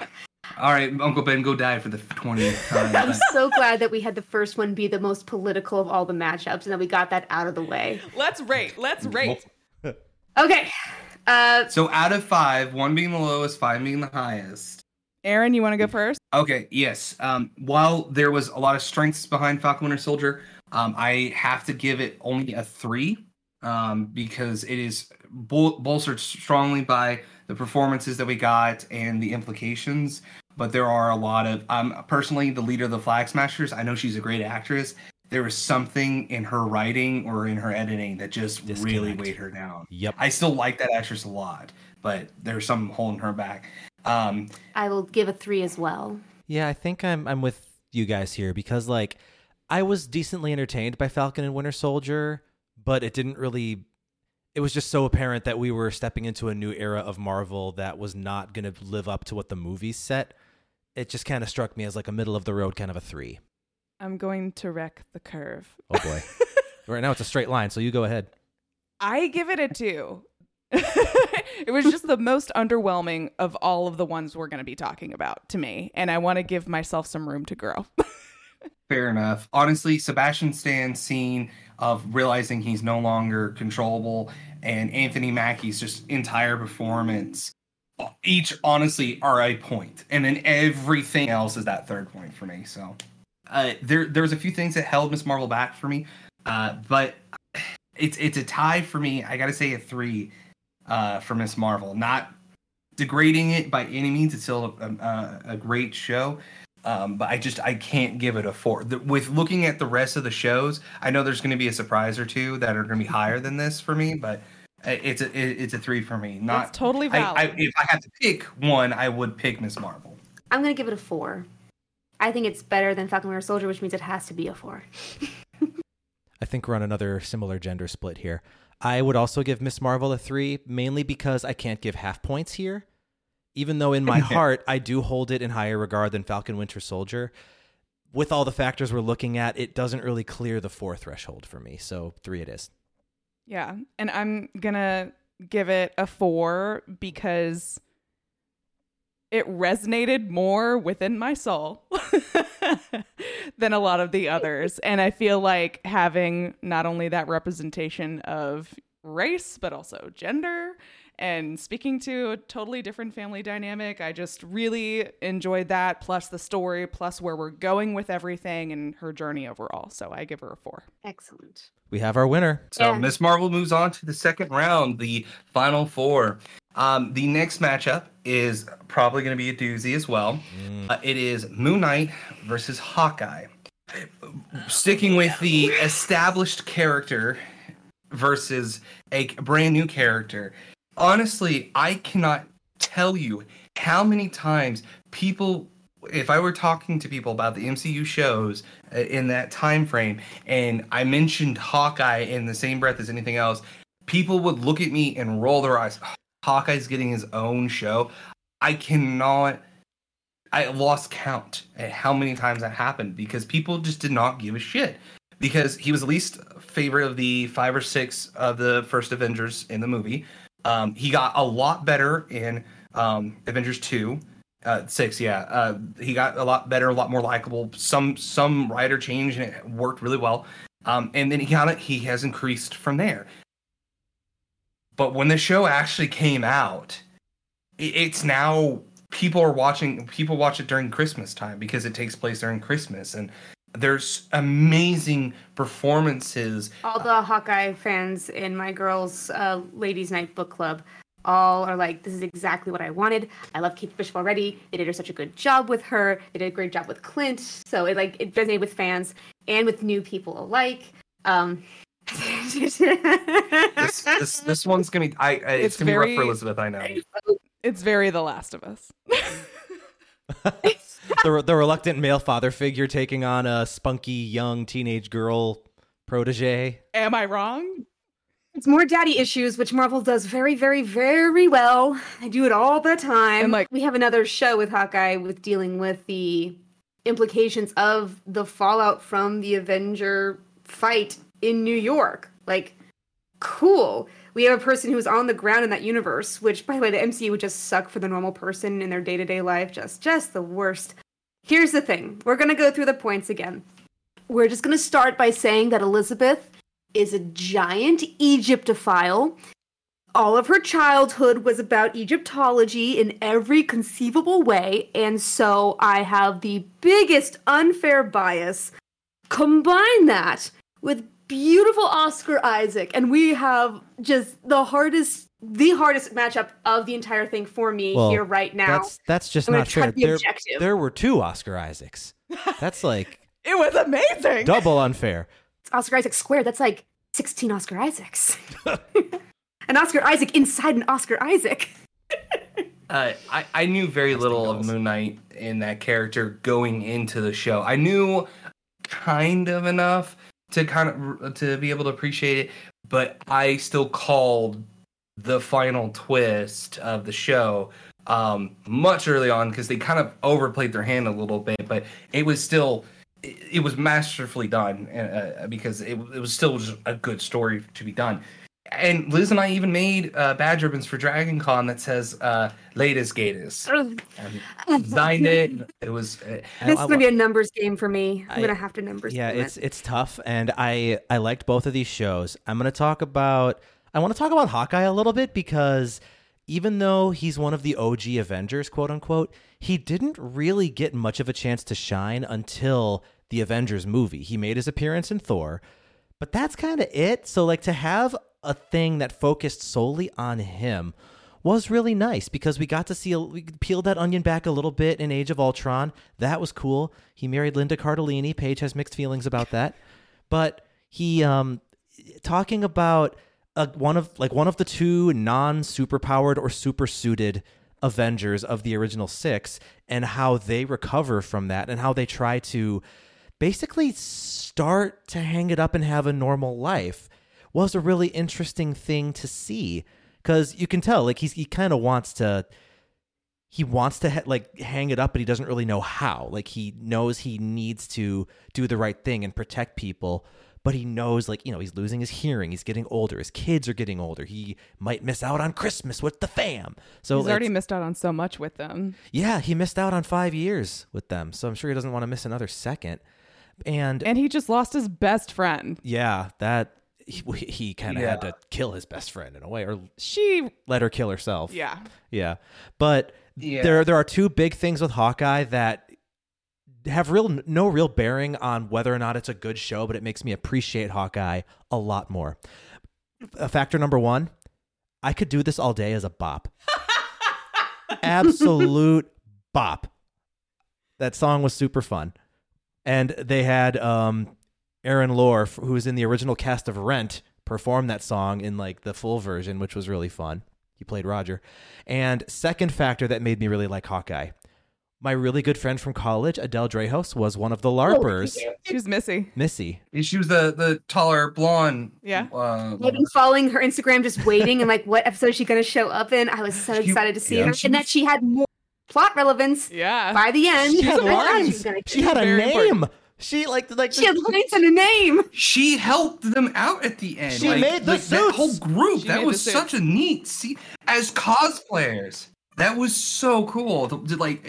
All right, Uncle Ben, go die for the twentieth time. I'm so glad that we had the first one be the most political of all the matchups and that we got that out of the way. Let's rate. Let's rate. Okay. Uh so out of five, one being the lowest, five being the highest. Aaron, you want to go first? Okay, yes. Um, while there was a lot of strengths behind Falcon Winter Soldier, um, I have to give it only a three um, because it is bol- bolstered strongly by the performances that we got and the implications. But there are a lot of, um, personally, the leader of the Flag Smashers, I know she's a great actress. There was something in her writing or in her editing that just really weighed her down. Yep. I still like that actress a lot, but there's something holding her back. Um, I will give a 3 as well. Yeah, I think I'm I'm with you guys here because like I was decently entertained by Falcon and Winter Soldier, but it didn't really it was just so apparent that we were stepping into a new era of Marvel that was not going to live up to what the movies set. It just kind of struck me as like a middle of the road kind of a 3. I'm going to wreck the curve. Oh boy. right now it's a straight line, so you go ahead. I give it a two. it was just the most underwhelming of all of the ones we're going to be talking about to me. And I want to give myself some room to grow. Fair enough. Honestly, Sebastian Stan's scene of realizing he's no longer controllable and Anthony Mackie's just entire performance, each honestly are a point, and then everything else is that third point for me. So uh, there, there was a few things that held Miss Marvel back for me, uh, but it's it's a tie for me. I got to say a three uh, for Miss Marvel. Not degrading it by any means. It's still a, a, a great show. Um, but I just I can't give it a four. The, with looking at the rest of the shows, I know there's going to be a surprise or two that are going to be higher than this for me, but uh, it's a it, it's a three for me. Not That's totally I, valid. I, if I had to pick one, I would pick Miss Marvel. I'm going to give it a 4. I think it's better than Falcon Winter Soldier, which means it has to be a 4. I think we're on another similar gender split here. I would also give Miss Marvel a three, mainly because I can't give half points here. Even though in my heart I do hold it in higher regard than Falcon Winter Soldier, with all the factors we're looking at, it doesn't really clear the four threshold for me. So three it is. Yeah. And I'm going to give it a four because it resonated more within my soul than a lot of the others. And I feel like having not only that representation of race, but also gender and speaking to a totally different family dynamic. I just really enjoyed that, plus the story, plus where we're going with everything and her journey overall. So I give her a four. Excellent. We have our winner. So Yeah. Miss Marvel moves on to the second round, the final four. Um, the next matchup is probably going to be a doozy as well. Uh, it is Moon Knight versus Hawkeye. Sticking with the established character versus a brand new character. Honestly, I cannot tell you how many times people if I were talking to people about the MCU shows uh, in that time frame and I mentioned Hawkeye in the same breath as anything else, people would look at me and roll their eyes. Hawkeye's getting his own show. I cannot I lost count at how many times that happened because people just did not give a shit. Because he was the least favorite of the five or six of the first Avengers in the movie. Um, he got a lot better in um, Avengers 2. Uh, six, yeah. Uh, he got a lot better, a lot more likable. Some some writer change and it worked really well. Um, and then he got it. He has increased from there. But when the show actually came out, it, it's now people are watching. People watch it during Christmas time because it takes place during Christmas, and there's amazing performances. All the Hawkeye fans in my girls' uh, ladies' night book club all are like, "This is exactly what I wanted. I love Kate Bishop already. They did her such a good job with her. They did a great job with Clint. So it like it resonated with fans and with new people alike." Um, This this this one's gonna be. I, I it's, It's gonna be rough for Elizabeth. I know. It's very The Last of Us. the, the reluctant male father figure taking on a spunky young teenage girl protege. Am I wrong? It's more daddy issues, which Marvel does very, very, very well. They do it all the time. And, like- we have another show with Hawkeye with dealing with the implications of the fallout from the Avenger fight in New York. Like, cool. We have a person who's on the ground in that universe, which, by the way, the MCU would just suck for the normal person in their day to day life. Just, just the worst. Here's the thing. We're gonna go through the points again. We're just gonna start by saying that Elizabeth is a giant Egyptophile. All of her childhood was about Egyptology in every conceivable way, and so I have the biggest unfair bias. Combine that with beautiful Oscar Isaac, and we have just the hardest, the hardest matchup of the entire thing for me Well, here right now. That's that's just I'm gonna not try fair. to be There, objective. there were two Oscar Isaacs. That's like It was amazing. double unfair. Oscar Isaac squared. That's like 16 Oscar Isaacs. an Oscar Isaac inside an Oscar Isaac. Uh, I, I knew very little of Moon Knight in that character going into the show. I knew kind of enough to kind of to be able to appreciate it, but I still called the final twist of the show um, much early on because they kind of overplayed their hand a little bit, but it was still it, it was masterfully done uh, because it, it was still just a good story to be done. And Liz and I even made uh, badge ribbons for Dragon Con that says uh, "Latest Gators." And designed it. It was uh, This is gonna be a numbers game for me. I'm I- gonna have to numbers. Yeah, it's it. it's tough, and I I liked both of these shows. I'm gonna talk about I want to talk about Hawkeye a little bit because even though he's one of the OG Avengers, quote unquote, he didn't really get much of a chance to shine until the Avengers movie. He made his appearance in Thor, but that's kind of it. So like to have a thing that focused solely on him was really nice because we got to see we peeled that onion back a little bit in Age of Ultron. That was cool. He married Linda Cardellini. Paige has mixed feelings about that, but he um talking about uh, one of like one of the two non superpowered or super suited Avengers of the original six and how they recover from that and how they try to basically start to hang it up and have a normal life was a really interesting thing to see. Because you can tell like he's he kind of wants to he wants to ha- like hang it up but he doesn't really know how. Like he knows he needs to do the right thing and protect people but he knows like you know he's losing his hearing he's getting older his kids are getting older he might miss out on christmas with the fam so He's already missed out on so much with them. yeah he missed out on five years with them so i'm sure he doesn't want to miss another second and And he just lost his best friend. yeah that he, he kind of had to kill his best friend in a way or She, let her kill herself yeah. yeah but Yeah. there there are two big things with hawkeye that have real no real bearing on whether or not it's a good show but it makes me appreciate hawkeye a lot more. Factor number one i could do this all day as a bop. Absolute bop. That song was super fun. And they had um aaron Lohr, who was in the original cast of rent perform that song in like the full version which was really fun. He played roger. And second factor that made me really like hawkeye my really good friend from college adele dreyhos was one of the larpers She was Missy. missy She was the the taller blonde. Yeah. Uh, I've been following her Instagram, just waiting and like, what episode is she going to show up in? I was so She- excited to see yeah. her, and that she had more plot relevance Yeah. by the end. she had I lines was gonna she had a Very name important. she like like she had lines and a name. she helped them out at the end. She like, made the like, that whole group. She that was such a neat see as cosplayers. That was so cool. Like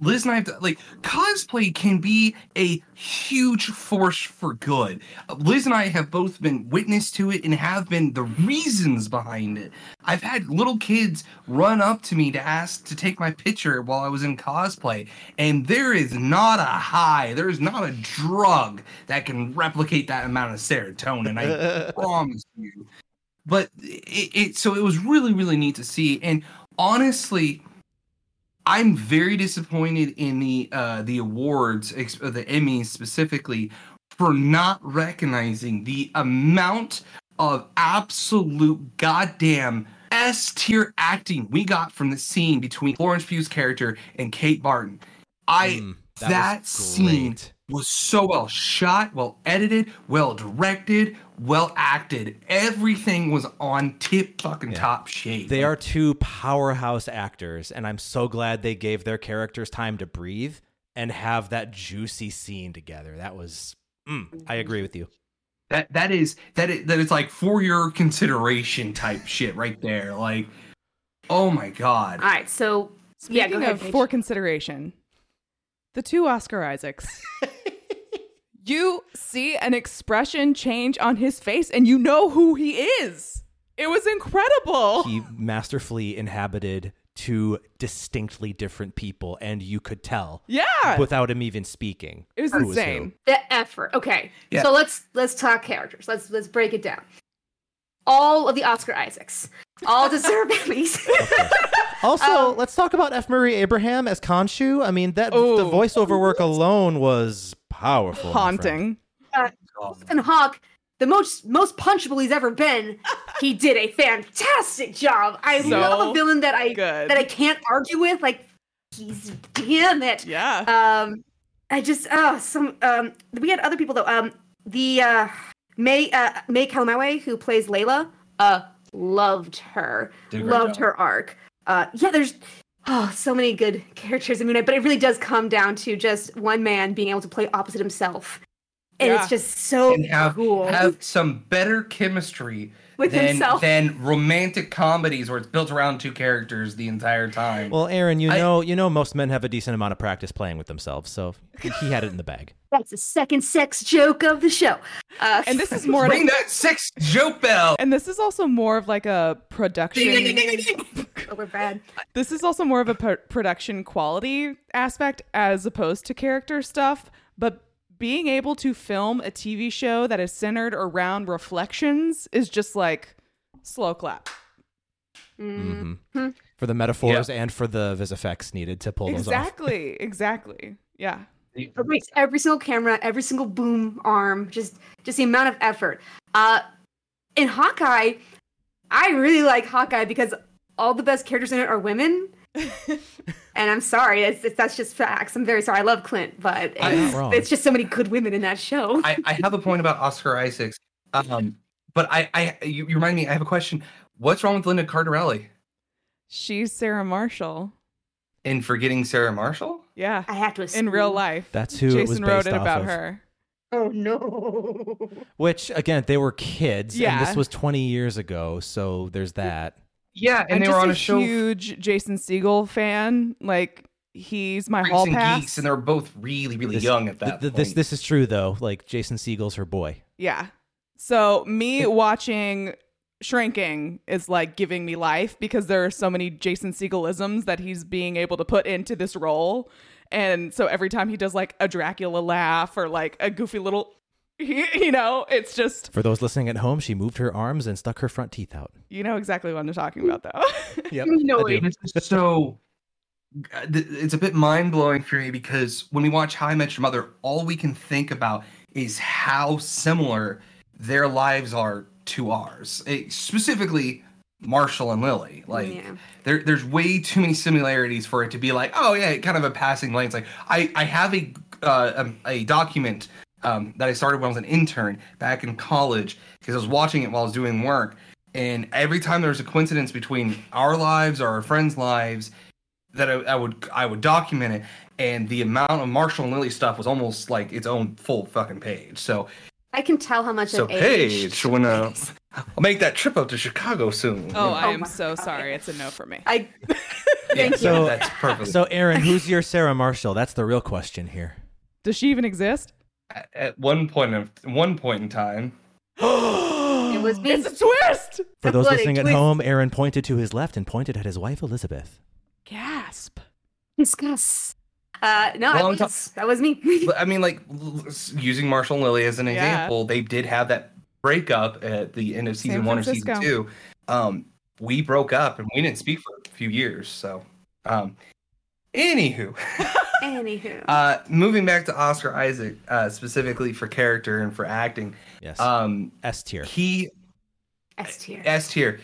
Liz and I have to, like cosplay can be a huge force for good. Liz and I have both been witness to it and have been the reasons behind it. I've had little kids run up to me to ask to take my picture while I was in cosplay, and there is not a high, there is not a drug that can replicate that amount of serotonin. I promise you. But it, it so it was really really neat to see, and honestly, I'm very disappointed in the uh, the awards, uh, the Emmys specifically, for not recognizing the amount of absolute goddamn S tier acting we got from the scene between Florence Pugh's character and Kate Barton. I Mm, that, was scene was so well shot, well edited, well directed, well acted. Everything was on tip fucking Yeah. top shape. They Like, are two powerhouse actors, and I'm so glad they gave their characters time to breathe and have that juicy scene together. That was, mm, I agree with you. that that is that is, that is like for your consideration type shit right there. Like, oh my god. All right, so Speaking yeah, go ahead. of Paige. for consideration, the two Oscar Isaacs. you see an expression change on his face and you know who he is. It was incredible. He masterfully inhabited two distinctly different people, and you could tell yeah. without him even speaking. it was who who. insane. the effort. Okay, Yeah. so let's let's talk characters. Let's let's break it down. All of the Oscar Isaacs, all deserve Emmys. Also, Um, let's talk about F. Murray Abraham as Khonshu. I mean, that the voiceover work alone was powerful. my friend. Haunting. and Hawk, the most most punchable he's ever been, he did a fantastic job. I So love a villain that I good. that I can't argue with. Like, he's damn it. Yeah. Um, I just oh some um we had other people though. Um, the uh May uh May Calamawy who plays Layla uh loved her, Did a great loved job. her arc. Uh, yeah, there's oh so many good characters in Moon Knight, but it really does come down to just one man being able to play opposite himself, and Yeah. it's just so and have cool have some better chemistry with than himself. than romantic comedies where it's built around two characters the entire time. Well, Aaron, you I- know, you know, most men have a decent amount of practice playing with themselves, so he had it in the bag. That's the second sex joke of the show. Uh, And this is more Ring like, that sex joke bell. and this is also more of like a production oh, we're bad. this is also more of a pro- production quality aspect as opposed to character stuff but being able to film a tv show that is centered around reflections is just like slow clap Mm. hmm For the metaphors and for the vis effects needed to pull those off. exactly exactly yeah every single camera, every single boom arm, just just the amount of effort. Uh, in Hawkeye, I really like Hawkeye because all the best characters in it are women, and I'm sorry, it's, it's, that's just facts. I'm very sorry. I love Clint, but it's, it's just so many good women in that show. I, I have a point about Oscar Isaacs. Um, but I, I you, you remind me, I have a question. What's wrong with Linda Cardellini She's Sarah Marshall. in forgetting Sarah Marshall? Yeah. I have to assume. In real life. That's who it was Jason wrote it about of. her. Oh no. Which again, they were kids, and this was 20 years ago, so there's that. Yeah, and I'm they just were on a, a, show. huge Jason Segel fan. Like he's my hall Freaks and pass. Geeks, and they're both really, really This- young at th- that th- point. this this is true though. Like Jason Segel's her boy. Yeah. So me watching Shrinking is like giving me life because there are so many Jason Segelisms that he's being able to put into this role. And so every time he does like a Dracula laugh or like a goofy little, you know, it's just, For those listening at home, she moved her arms and stuck her front teeth out. you know exactly what I'm talking about though. Yep. No, I do. It's so uh, it's a bit mind blowing for me because when we watch How I Met Your Mother, all we can think about is how similar their lives are to ours. Eh, specifically, Marshall and Lily. Like Yeah. there, there's way too many similarities for it to be like, oh yeah, kind of a passing glance. Like I, I have a uh, um, a document um, that I started when I was an intern back in college because I was watching it while I was doing work, and every time there was a coincidence between our lives or our friends' lives, that I, I would I would document it, and the amount of Marshall and Lily stuff was almost like its own full fucking page. So I can tell how much so I've aged. Paige, when uh, I'll make that trip up to Chicago soon. oh, You I Oh am my so God. soray. It's a no for me. I know? thank you. So- that's perfect. So, Aaron, who's your Sarah Marshall? That's the real question here. Does she even exist? At, at one point of one point in time, it was me. It's a twist. For those What a listening at home, Aaron pointed to his left and pointed at his wife Elizabeth. Gasp. Discuss. Uh, no, Well, I I'm ta- that was me. I mean, like using Marshall and Lily as an Yeah. example, they did have that breakup at the end of season one or season two. Um, we broke up and we didn't speak for a few years. So, um, anywho, Anywho, uh, moving back to Oscar Isaac, uh, specifically for character and for acting, Yes. um, S tier. he S tier. S tier.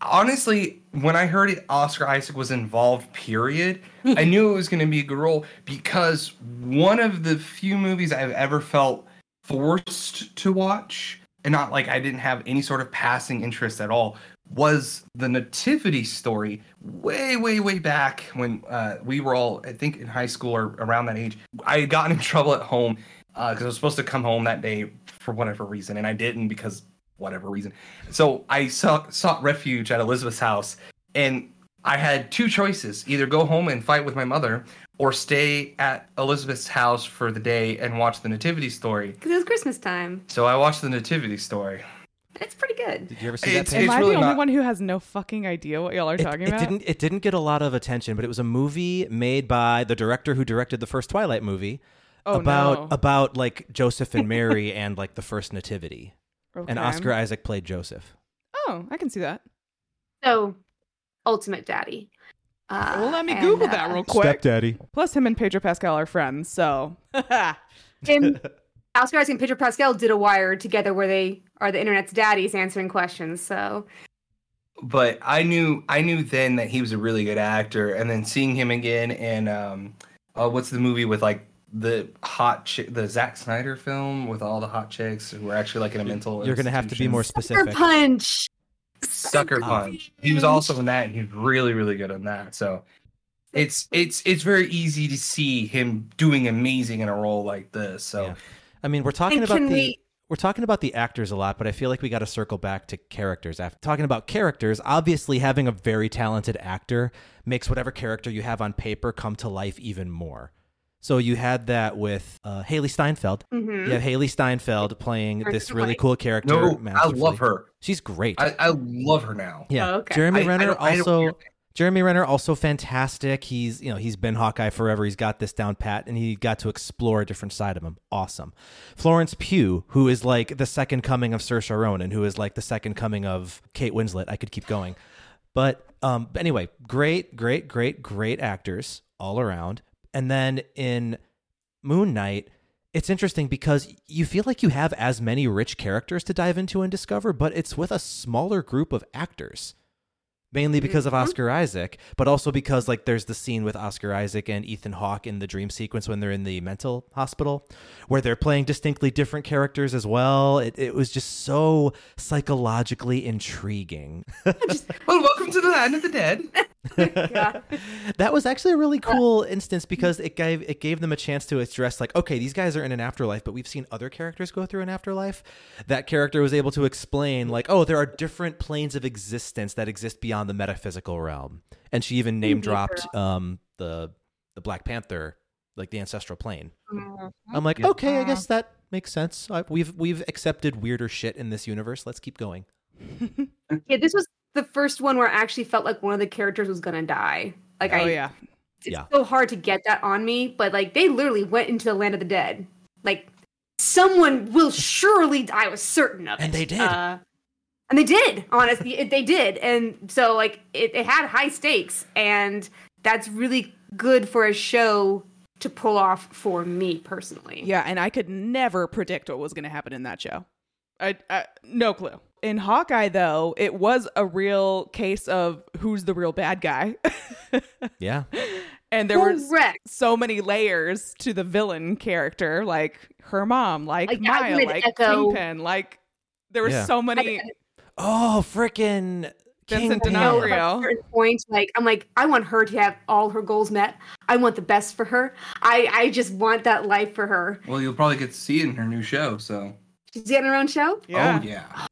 Honestly, when I heard it, Oscar Isaac was involved, period, I knew it was going to be a good role because one of the few movies I've ever felt forced to watch, and not like I didn't have any sort of passing interest at all, was the Nativity story way, way, way back when uh, we were all, I think, in high school or around that age. I had gotten in trouble at home because I was supposed to come home that day for whatever reason, and I didn't because whatever reason. So I sought, sought refuge at Elizabeth's house, and I had two choices: either go home and fight with my mother, or stay at Elizabeth's house for the day and watch the Nativity story. Because it was Christmas time. So I watched the Nativity story. It's pretty good. Did you ever see It's- that? Am it's I really the only not- one who has no fucking idea what y'all are It, talking it about? didn't. It didn't get a lot of attention, but it was a movie made by the director who directed the first Twilight movie oh, about no. about like Joseph and Mary and like the first nativity. And Okay. Oscar Isaac played Joseph. Oh, I can see that. So, Ultimate Daddy. Uh, Well, let me and, Google uh, that real quick. Stepdaddy. Plus, him and Pedro Pascal are friends, so. Jim, Oscar Isaac and Pedro Pascal did a wire together where they are the internet's daddies answering questions. So, But I knew I knew then that he was a really good actor, and then seeing him again in um, uh, what's the movie with like the hot chick, the Zack Snyder film with all the hot chicks who were actually like in a mental. You're gonna have to be more institution. Sucker specific. Punch. Sucker Punch. He was also in that, and he's really, really good in that. So it's it's it's very easy to see him doing amazing in a role like this. So Yeah. I mean, we're talking And about the we- we're talking about the actors a lot, but I feel like we got to circle back to characters. After talking about characters, obviously having a very talented actor makes whatever character you have on paper come to life even more. So you had that with uh, Hailee Steinfeld. Mhm. You have Hailee Steinfeld playing this really cool character. no, I love her. She's great. I, I love her now. yeah, Oh, okay. Jeremy I- I Renner I also. Jeremy Renner also fantastic. He's you know he's been Hawkeye forever. He's got this down pat, and he got to explore a different side of him. Awesome. Florence Pugh, who is like the second coming of Saoirse Ronan, who is like the second coming of Kate Winslet. I could keep going, but um, anyway, great, great, great, great actors all around. And then in Moon Knight, it's interesting because you feel like you have as many rich characters to dive into and discover, but it's with a smaller group of actors. Mainly because of Mhm. Oscar Isaac, but also because like there's the scene with Oscar Isaac and Ethan Hawke in the dream sequence when they're in the mental hospital, where they're playing distinctly different characters as well. It, it was just so psychologically intriguing. Well, welcome to the land of the dead. Yeah. that was actually a really cool instance because it gave it gave them a chance to address like okay these guys are in an afterlife but we've seen other characters go through an afterlife. That character was able to explain like oh there are different planes of existence that exist beyond the metaphysical realm. And she even name dropped um the the black panther like the ancestral plane. I'm like Yeah. okay i guess that makes sense. I, we've we've accepted weirder shit in this universe. Let's keep going. Yeah, this was the first one where I actually felt like one of the characters was gonna die. Like I oh yeah. it's Yeah. so hard to get that on me, but like they literally went into the land of the dead. Like someone will surely die. I was certain of it. And they did. Uh, and they did, honestly. it- they did. And so like it, it had high stakes and that's really good for a show to pull off for me personally. Yeah, and I could never predict what was going to happen in that show. I, I no clue. In Hawkeye though, it was a real case of who's the real bad guy. yeah and there were so many layers to the villain character, like her mom, like, Like, Maya, like echo- Kingpin, like there were Yeah. so many. oh freaking Vincent D'Onofrio. at a certain point, like I'm like, I want her to have all her goals met. I want the best for her. I I just want that life for her. Well, you'll probably get to see it in her new show. So, She's getting her own show. Yeah. oh yeah.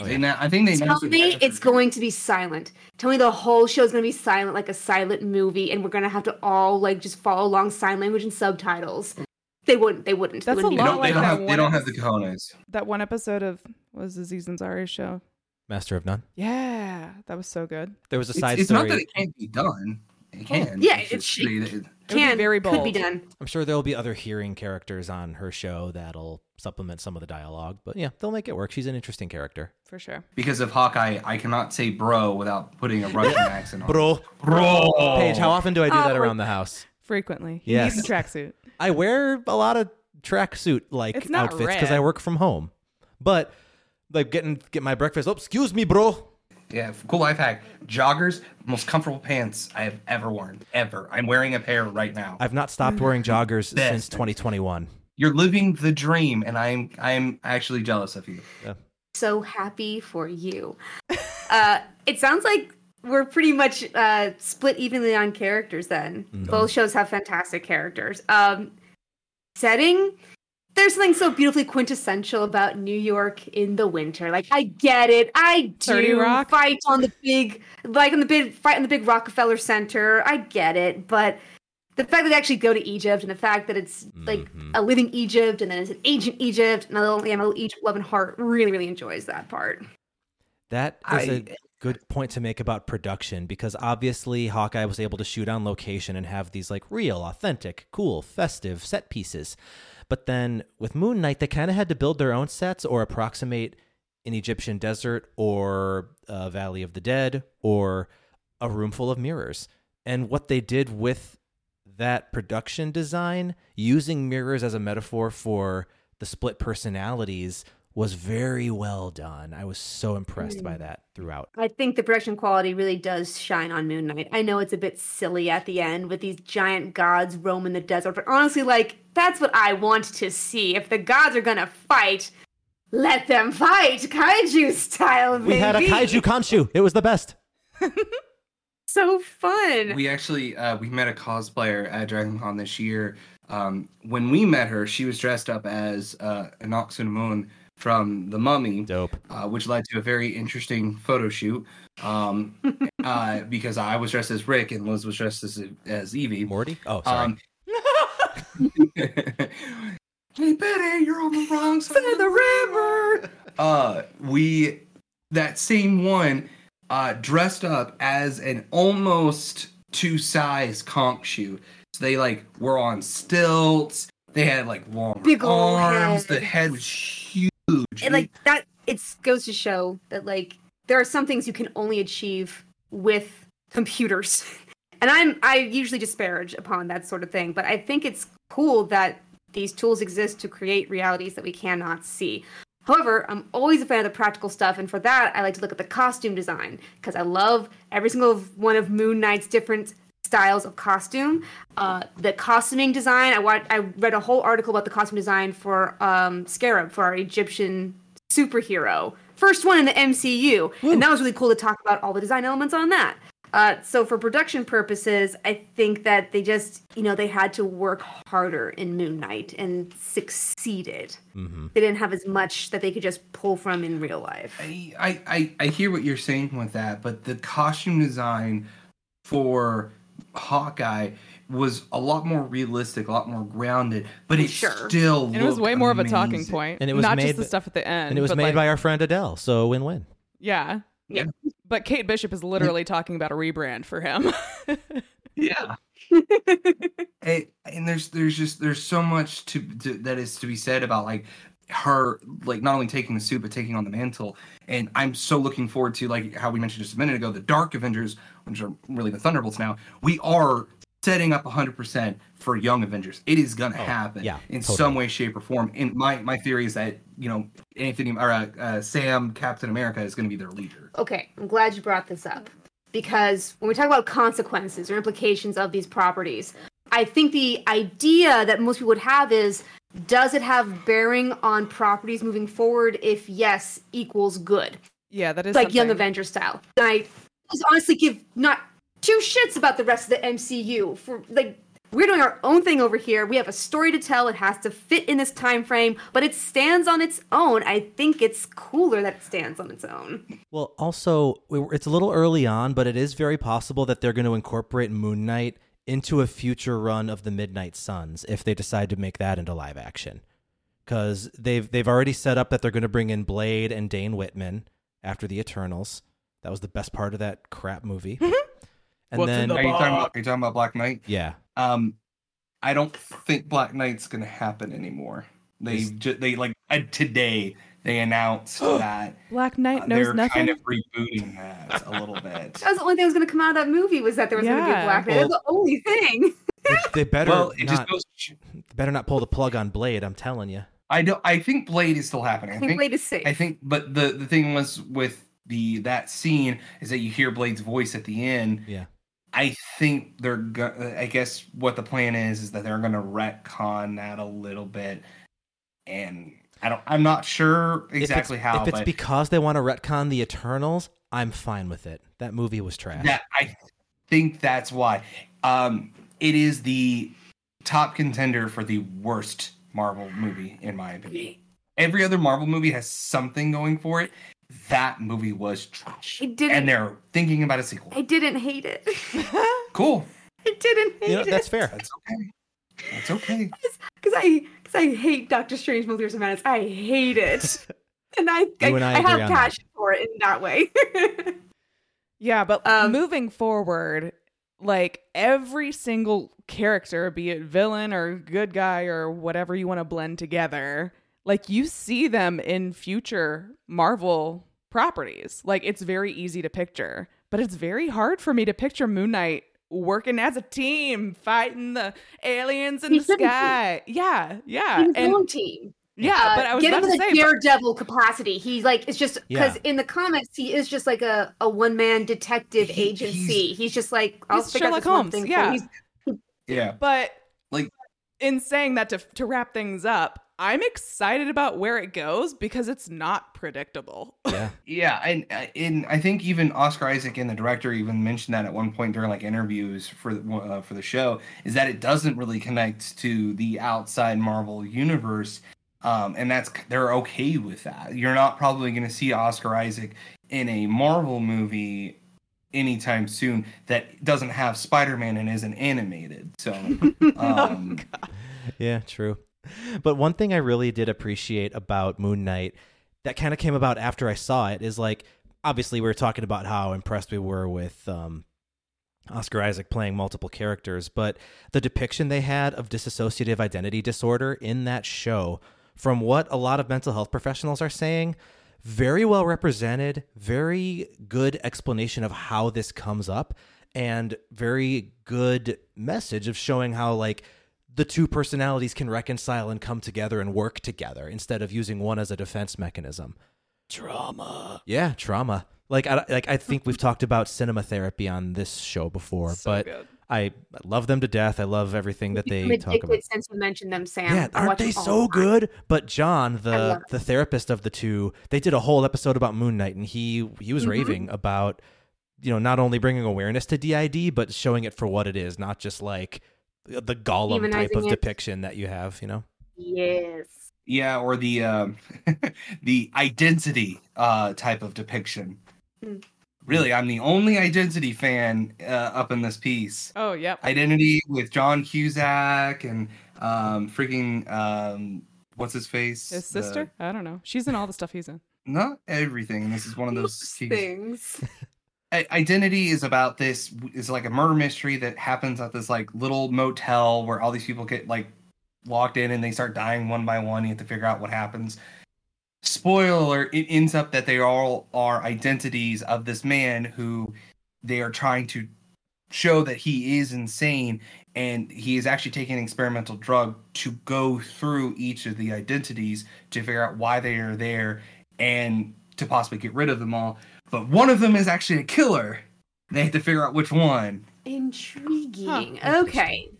Oh, yeah. na- I think they Tell me it's going to be silent. Tell me the whole show is going to be silent, like a silent movie, and we're going to have to all like just follow along sign language and subtitles. They wouldn't. They wouldn't. That's a wouldn't They be lot don't, like they don't that have. They one don't have the episode- cojones. That one episode of what was Aziz Ansari's show? Master of None. Yeah, that was so good. There was a It's, side it's story. not that it can't be done. It can. Yeah, It's it's- just they- they- It would can be very could be done. I'm sure there'll be other hearing characters on her show that'll supplement some of the dialogue. But yeah, they'll make it work. She's an interesting character. For sure. because of Hawkeye, I cannot say bro without putting a Russian accent on. Bro. bro. Paige, how often do I do that Oh. around the house? Frequently. He Yes. needs a tracksuit. I wear a lot of tracksuit like It's not outfits because I red. work from home. But like getting get my breakfast. Oh, excuse me, bro. Yeah, cool life hack. Joggers, most comfortable pants I have ever worn. Ever. I'm wearing a pair right now. I've not stopped wearing joggers since 2021. You're living the dream, and I'm I'm actually jealous of you. Yeah. So happy for you. uh, it sounds like we're pretty much uh, split evenly on characters. Then Mhm. both shows have fantastic characters. Um, setting. There's something so beautifully quintessential about New York in the winter. Like I get it, I 30 do Rock? fight on the big, like on the big fight on the big Rockefeller Center. I get it, but the fact that they actually go to Egypt and the fact that it's like Mhm. a living Egypt and then it's an ancient Egypt and a little, yeah, my little Egypt loving heart really, really enjoys that part. That is a I- good point to make about production because obviously Hawkeye was able to shoot on location and have these like real, authentic, cool, festive set pieces. But then with Moon Knight, they kind of had to build their own sets or approximate an Egyptian desert or a Valley of the Dead or a room full of mirrors. And what they did with that production design, using mirrors as a metaphor for the split personalities, was very well done. I was so impressed by hmm. that throughout. I think the production quality really does shine on Moon Knight. I know it's a bit silly at the end with these giant gods roaming the desert, but honestly, like, that's what I want to see. If the gods are gonna fight, let them fight, kaiju style. Baby. We had a kaiju Khonshu. It was the best. So fun. We actually uh, we met a cosplayer at DragonCon this year. Um, when we met her, she was dressed up as uh, Moon from The Mummy, Dope. uh, which led to a very interesting photo shoot. Um, uh, because I was dressed as Rick and Liz was dressed as as Evie. Morty? Oh, sorry. Um, hey Betty, you're on the wrong side of the river. Uh, we that same one uh dressed up as an almost two size Khonshu. So they like were on stilts. They had like long Big arms. The head. head was huge. and like that it goes to show that like there are some things you can only achieve with computers and i'm i usually disparage upon that sort of thing but i think it's cool that these tools exist to create realities that we cannot see However, I'm always a fan of the practical stuff, and for that, I like to look at the costume design because I love every single one of Moon Knight's different styles of costume. Uh, the costuming design, I watched, I read a whole article about the costume design for um, Scarab, for our Egyptian superhero, first one in the MCU, and that was really cool to talk about all the design elements on that. Uh, so for production purposes, I think that they just, you know, they had to work harder in Moon Knight and succeeded. Mm-hmm. They didn't have as much that they could just pull from in real life. I, I, I, I hear what you're saying with that, but the costume design for Hawkeye was a lot more realistic, a lot more grounded, but it Sure. still And it was way more of a talking And it was not made just the stuff at the end. and it was but, made like, by our friend Adele, so win-win. Yeah. Yeah. But Kate Bishop is literally talking about a rebrand for him. Yeah. and, and there's there's just there's so much to, to that is to be said about like her like not only taking the suit but taking on the mantle and i'm so looking forward to like how we mentioned just a minute ago the dark avengers which are really the thunderbolts now we are setting up 100% for young avengers it is gonna happen yeah, in totally. some way shape or form and my my theory is that you know anthony or uh, uh, sam captain america is gonna be their leader Okay, I'm glad you brought this up because when we talk about consequences or implications of these properties, I think the idea that most people would have is does it have bearing on properties moving forward if yes equals good? yeah, that is like Young Avengers style. And I just honestly give not two shits about the rest of the MCU. For like we're doing our own thing over here. We have a story to tell. It has to fit in this time frame, but it stands on its own. I think it's cooler that it stands on its own. Well, also, it's a little early on, but it is very possible that they're going to incorporate Moon Knight into a future run of the Midnight Suns if they decide to make that into live action. Because they've they've already set up that they're going to bring in Blade and Dane Whitman after the Eternals. That was the best part of that crap movie. Mm-hmm. And What's in then, the are you talking about are you talking about black knight yeah, Um, I don't think Black Knight's gonna happen anymore. They Is- ju- they like uh, today they announced that Black Knight uh, knows they're nothing. kind of rebooting that a little bit. That was the only thing that was going to come out of that movie was that there was going to be a Yeah. black man. That's the only thing. they, they better well, it just not goes. better not pull the plug on Blade. I'm telling you. I don't. I think Blade is still happening. I think Blade is safe. I think, but the the thing was with the that scene is that you hear Blade's voice at the end. Yeah. I think they're. Go- I guess what the plan is is that they're going to retcon that a little bit, and I don't. I'm not sure exactly if how. If it's because they want to retcon the Eternals, I'm fine with it. That movie was trash. Yeah, I think that's why. Um, it is the top contender for the worst Marvel movie, in my opinion. Every other Marvel movie has something going for it. That movie was trash, I didn't- and they're thinking about a sequel. I didn't hate it. Cool. I didn't hate you know, it. that's fair. That's okay. That's okay. because I because I hate Doctor Strange Multiverse of Madness. I hate it, and I I, and I I, have on that. passion for it in that way. Yeah, but Um, moving forward, like every single character, be it villain or good guy or whatever you want to blend together, like you see them in future Marvel properties. Like it's very easy to picture, but it's very hard for me to picture Moon Knight working as a team, fighting the aliens in He the shouldn't be. sky. Yeah, yeah, He's and own team. yeah. Uh, but I was get about him to in say, the but- daredevil capacity. He's like it's just because Yeah. in the comics he is just like a, a one man detective He- agency. He's, just like I'll He's figure out Sherlock this one Holmes, thing. yeah. He's- Yeah. But Like- in saying that to to wrap things up, I'm excited about where it goes because it's not predictable. Yeah. Yeah, and uh, and I think even Oscar Isaac and the director even mentioned that at one point during like interviews for the uh, for the show is that it doesn't really connect to the outside Marvel universe, um, and that's they're okay with that. You're not probably going to see Oscar Isaac in a Marvel movie anytime soon that doesn't have Spider-Man and isn't animated. So, um, Yeah, true. But one thing I really did appreciate about Moon Knight that kind of came about after I saw it is like obviously we were talking about how impressed we were with um, Oscar Isaac playing multiple characters, but the depiction they had of dissociative identity disorder in that show, from what a lot of mental health professionals are saying, very well represented, very good explanation of how this comes up, and very good message of showing how like the two personalities can reconcile and come together and work together instead of using one as a defense mechanism. Trauma. Yeah, trauma. Like I like I think we've talked about cinema therapy on this show before, So but good. I love them to death. I love everything that I'm they talk about. since you mentioned them, Sam. Yeah, aren't they so the good? But John, the the therapist of the two, they did a whole episode about Moon Knight, and he he was Mhm. raving about you know not only bringing awareness to DID, but showing it for what it is, not just like the Gollum type of it. depiction that you have. You know, Yes. Yeah, or the um, the identity uh, type of depiction. Mm. Really, I'm the only identity fan uh, up in this piece. Oh, yep. Identity with John Cusack and um, freaking um, what's his face? His The- sister? I don't know. She's in all the stuff he's in. not everything. This is one of those things. Identity is about this is like a murder mystery that happens at this like little motel where all these people get like locked in and they start dying one by one. You have to figure out what happens. Spoiler it ends up that they all are identities of this man who they are trying to show that he is insane and he is actually taking an experimental drug to go through each of the identities to figure out why they are there and to possibly get rid of them all but one of them is actually a killer. They have to figure out which one. Intriguing. Huh. Okay.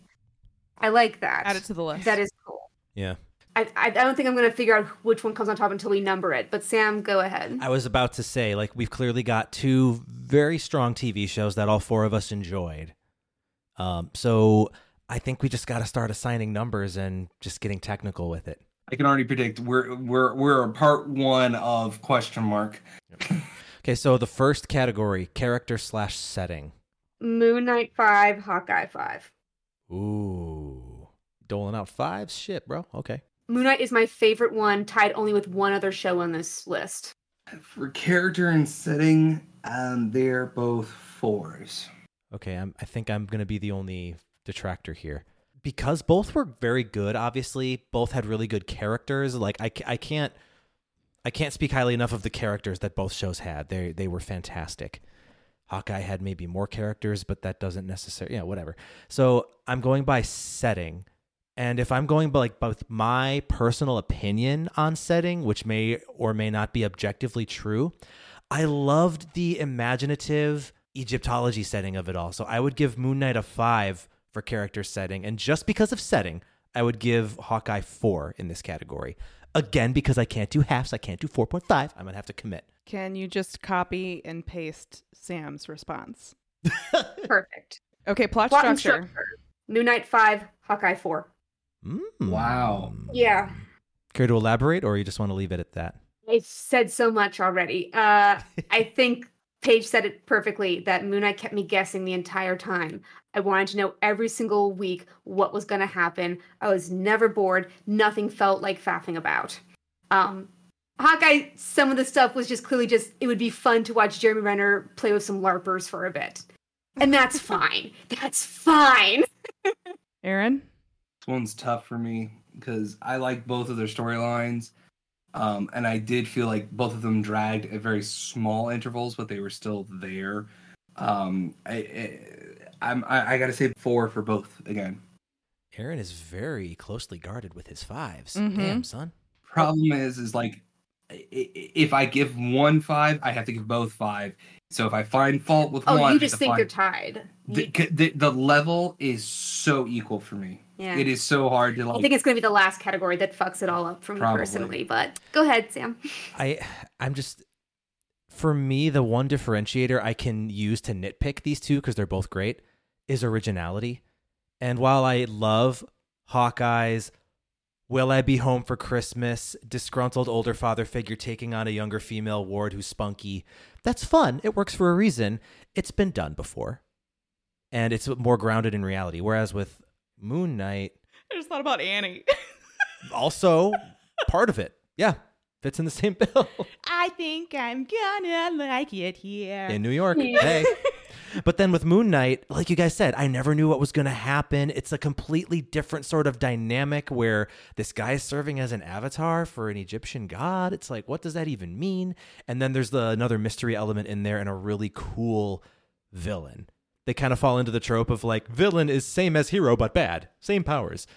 I like that. Add it to the list. That is cool. yeah. I, I, I don't think I'm going to figure out which one comes on top until we number it. But Sam, go ahead. I was about to say, like, we've clearly got two very strong TV shows that all four of us enjoyed. Um, so I think we just got to start assigning numbers and just getting technical with it. I can already predict we're we're we're a part one of question mark. Okay, so the first category, character slash setting. Moon Knight 5, Hawkeye 5. Ooh, doling out fives. Shit, bro. Okay. Moon Knight is my favorite one, tied only with one other show on this list. For character and setting, um, they're both fours. Okay, I'm, I think I'm going to be the only detractor here. Because both were very good, obviously, both had really good characters. Like I, I can't I can't speak highly enough of the characters that both shows had. They they were fantastic. Hawkeye had maybe more characters, but that doesn't necessarily, yeah, whatever. So, I'm going by setting. And if I'm going by like both my personal opinion on setting, which may or may not be objectively true, I loved the imaginative Egyptology setting of it all. So I would give Moon Knight a five for character setting. And just because of setting, I would give Hawkeye four in this category. Again, because I can't do halves, I can't do 4.5. I'm going to have to commit. Can you just copy and paste Sam's response? Perfect. Okay, plot, Plot and structure. structure. Moon Knight 5, Hawkeye 4. Mm. Wow. Yeah. Care to elaborate, or you just want to leave it at that? I said so much already. Uh, I think Paige said it perfectly that Moon Knight kept me guessing the entire time. I wanted to know every single week what was going to happen. I was never bored. Nothing felt like faffing about. Um, Hawkeye, some of the stuff was just clearly just, it would be fun to watch Jeremy Renner play with some LARPers for a bit. And that's fine. That's fine. Aaron? This one's tough for me because I like both of their storylines. Um, and I did feel like both of them dragged at very small intervals, but they were still there. Um, I, I, I'm, I, I got to say four for both again. Aaron is very closely guarded with his 5s Mhm. Damn, son. Problem is, is like i- i- if I give one five, I have to give both five. So if I find fault with Oh, one, you just think find- they're tied. the, the the level is so equal for me. Yeah. It is so hard to like. I think it's going to be the last category that fucks it all up for me Probably. personally. But go ahead, Sam. I I'm just for me the one differentiator I can use to nitpick these two because they're both great is originality. And while I love Hawkeye's Will I be home for Christmas? Disgruntled older father figure taking on a younger female ward who's spunky. That's fun. It works for a reason. It's been done before. And it's more grounded in reality. Whereas with Moon Knight, I just thought about Annie. also part of it. Yeah. Fits in the same bill. I think I'm gonna like it here. in New York. Yeah. Hey. But then with Moon Knight, like you guys said, I never knew what was going to happen. It's a completely different sort of dynamic where this guy is serving as an avatar for an Egyptian god. It's like, what does that even mean? And then there's the another mystery element in there and a really cool villain. They kind of fall into the trope of like villain is same as hero but bad, same powers.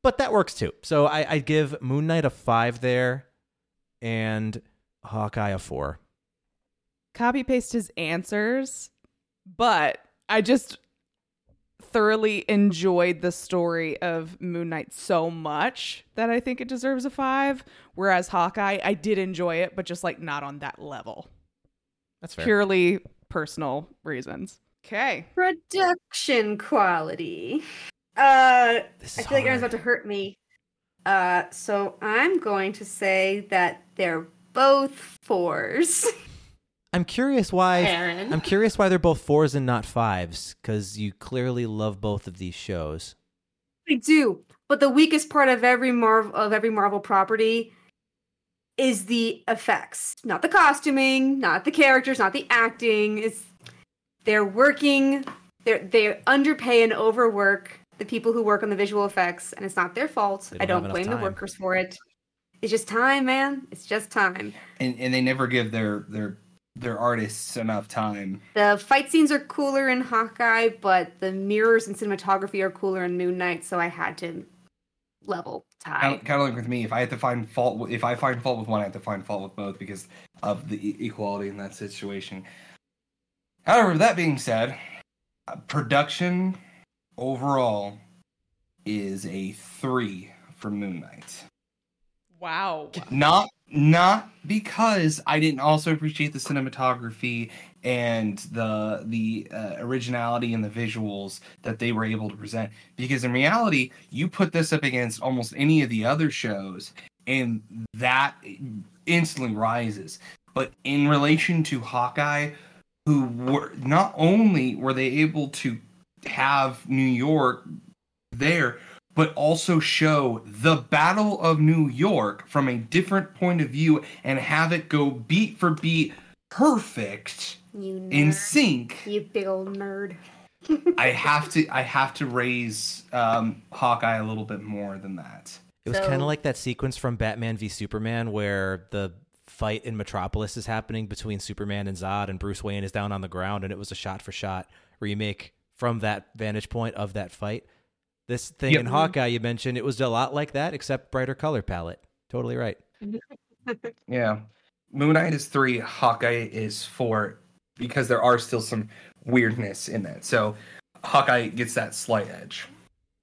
but that works too. So I, I give Moon Knight a five there, and Hawkeye a four. Copy paste his answers, but I just thoroughly enjoyed the story of Moon Knight so much that I think it deserves a five. Whereas Hawkeye, I did enjoy it, but just like not on that level. That's fair. Purely personal reasons. Okay. Production quality. Uh, I is feel like Aaron's hard. about to hurt me. Uh, so I'm going to say that they're both fours. I'm curious why. Aaron. I'm curious why they're both fours and not fives, because you clearly love both of these shows. I do, but the weakest part of every Marvel of every Marvel property is the effects, not the costuming, not the characters, not the acting. It's they're working, they're they underpay and overwork the people who work on the visual effects, and it's not their fault. I don't have don't blame the workers for it. It's just time, man. It's just time. and and they never give their their their artists enough time. The fight scenes are cooler in Hawkeye, but the mirrors and cinematography are cooler in Moon Knight, so I had to level tie. Kind, kind of like with me, if I have to find fault, with- if I find fault with one, I have to find fault with both because of the equality in that situation. However, that being said, production overall is a three for Moon Knight. Wow. Not not because I didn't also appreciate the cinematography and the the uh, originality and the visuals that they were able to present. Because in reality, you put this up against almost any of the other shows, and that instantly rises. But in relation to Hawkeye, who were not only were they able to have New York there, but also show the Battle of New York from a different point of view and have it go beat for beat perfect You in sync. You big old nerd. I have to I have to raise um, Hawkeye a little bit more than that. It was So- kind of like that sequence from Batman v Superman where the fight in Metropolis is happening between Superman and Zod, and Bruce Wayne is down on the ground, and it was a shot for shot remake from that vantage point of that fight. This thing Yep. in Hawkeye you mentioned, it was a lot like that, except brighter color palette. Totally right. Yeah. Moon Knight is three, Hawkeye is four, because there are still some weirdness in that. So Hawkeye gets that slight edge.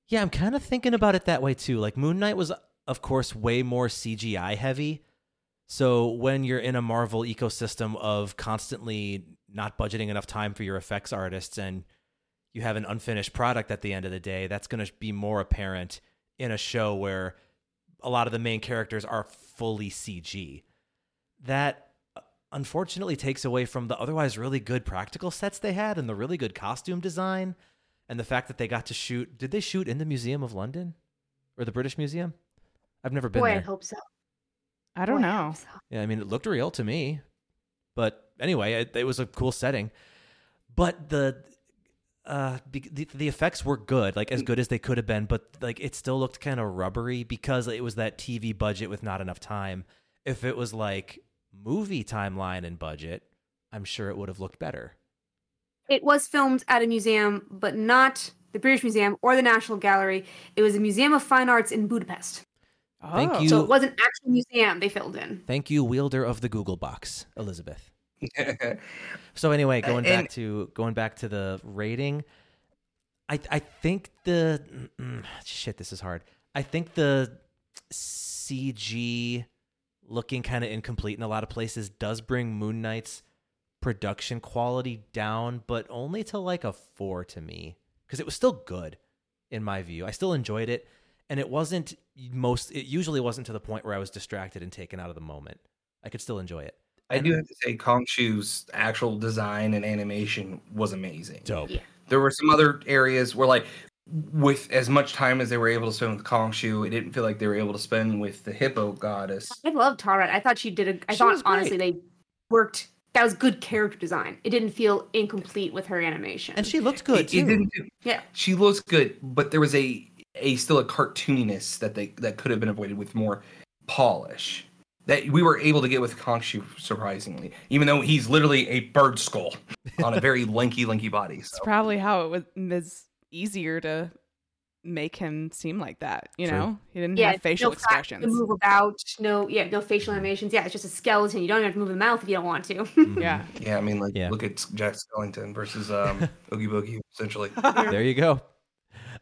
Yeah, I'm kind of thinking about it that way too. Like Moon Knight was, of course, way more CGI heavy. So when you're in a Marvel ecosystem of constantly not budgeting enough time for your effects artists and you have an unfinished product at the end of the day, that's going to be more apparent in a show where a lot of the main characters are fully CG. That uh, unfortunately takes away from the otherwise really good practical sets they had and the really good costume design and the fact that they got to shoot. Did they shoot in the Museum of London or the British Museum? I've never been Boy, I hope so. I don't Boy, know. hope so. Yeah, I mean, it looked real to me, but anyway, it, it was a cool setting. But the uh the, the effects were good, like as good as they could have been, but like it still looked kind of rubbery because it was that TV budget with not enough time. If it was like movie timeline and budget, I'm sure it would have looked better. It was filmed at a museum, but not the British Museum or the National Gallery. It was a Museum of Fine Arts in Budapest. Thank Oh. you. So it was an actual museum they filled in. Thank you, wielder of the Google box, Elizabeth. So anyway, going and- back to going back to the rating, I I think the mm, shit. This is hard. I think the CG looking kind of incomplete in a lot of places does bring Moon Knight's production quality down, but only to like a four to me because it was still good in my view. I still enjoyed it, and it wasn't most. It usually wasn't to the point where I was distracted and taken out of the moment. I could still enjoy it. I do have to say Khonshu's actual design and animation was amazing. Dope. Yeah. There were some other areas where like with as much time as they were able to spend with Khonshu, it didn't feel like they were able to spend with the hippo goddess. I loved Tara. I thought she did a. I She thought honestly they worked. That was good character design. It didn't feel incomplete with her animation. And she looked good It, too. it didn't yeah, she looks good, but there was a a still a cartooniness that they that could have been avoided with more polish. That we were able to get with Khonshu surprisingly, even though he's literally a bird skull on a very lanky, lanky body. So. It's probably how it was, was easier to make him seem like that. You True. know, he didn't Yeah, have facial no fat to move about. No, yeah, no facial animations. Yeah, it's just a skeleton. You don't even have to move the mouth if you don't want to. Yeah, Yeah, I mean, like, Yeah. look at Jack Skellington versus um, Oogie Boogie, essentially. there you go.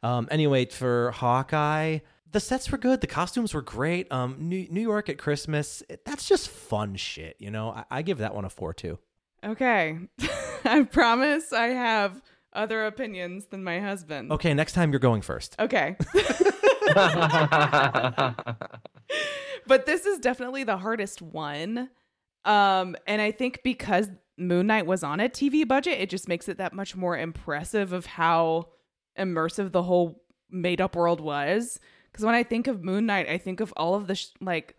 Um, anyway, for Hawkeye, the sets were good. The costumes were great. Um, New, New York at Christmas, it- that's just fun shit. You know, I, I give that one a four too. Okay. I promise I have other opinions than my husband. Okay, next time you're going first. Okay. but this is definitely the hardest one. Um, and I think because Moon Knight was on a TV budget, it just makes it that much more impressive of how immersive the whole made up world was. Because when I think of Moon Knight, I think of all of the sh- like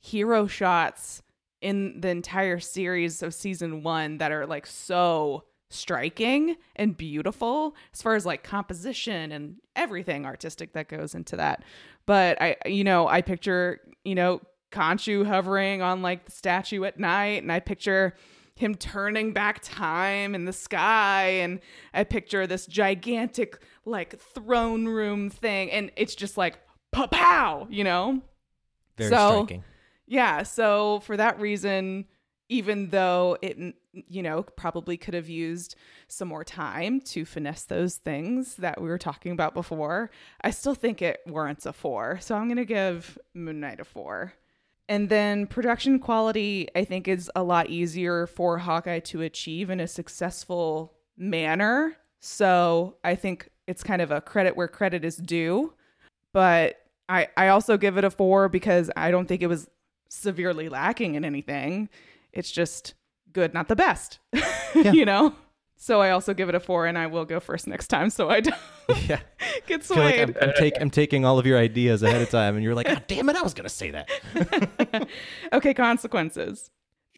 hero shots in the entire series of season one that are like so striking and beautiful as far as like composition and everything artistic that goes into that. But I, you know, I picture, you know, Khonshu hovering on like the statue at night, and I picture him turning back time in the sky, and I picture this gigantic like throne room thing, and it's just like pow pow, you know. Very So- striking. Yeah, so for that reason, even though it, you know, probably could have used some more time to finesse those things that we were talking about before, I still think it warrants a four. So I'm going to give Moon Knight a four. And then production quality, I think, is a lot easier for Hawkeye to achieve in a successful manner. So I think it's kind of a credit where credit is due. But I, I also give it a four because I don't think it was severely lacking in anything. It's just good, not the best. you know? So I also give it a four and I will go first next time so I don't yeah. get feel like swayed. I'm, I'm, take, I'm taking all of your ideas ahead of time, and you're like, God damn it, I was going to say that. okay, consequences.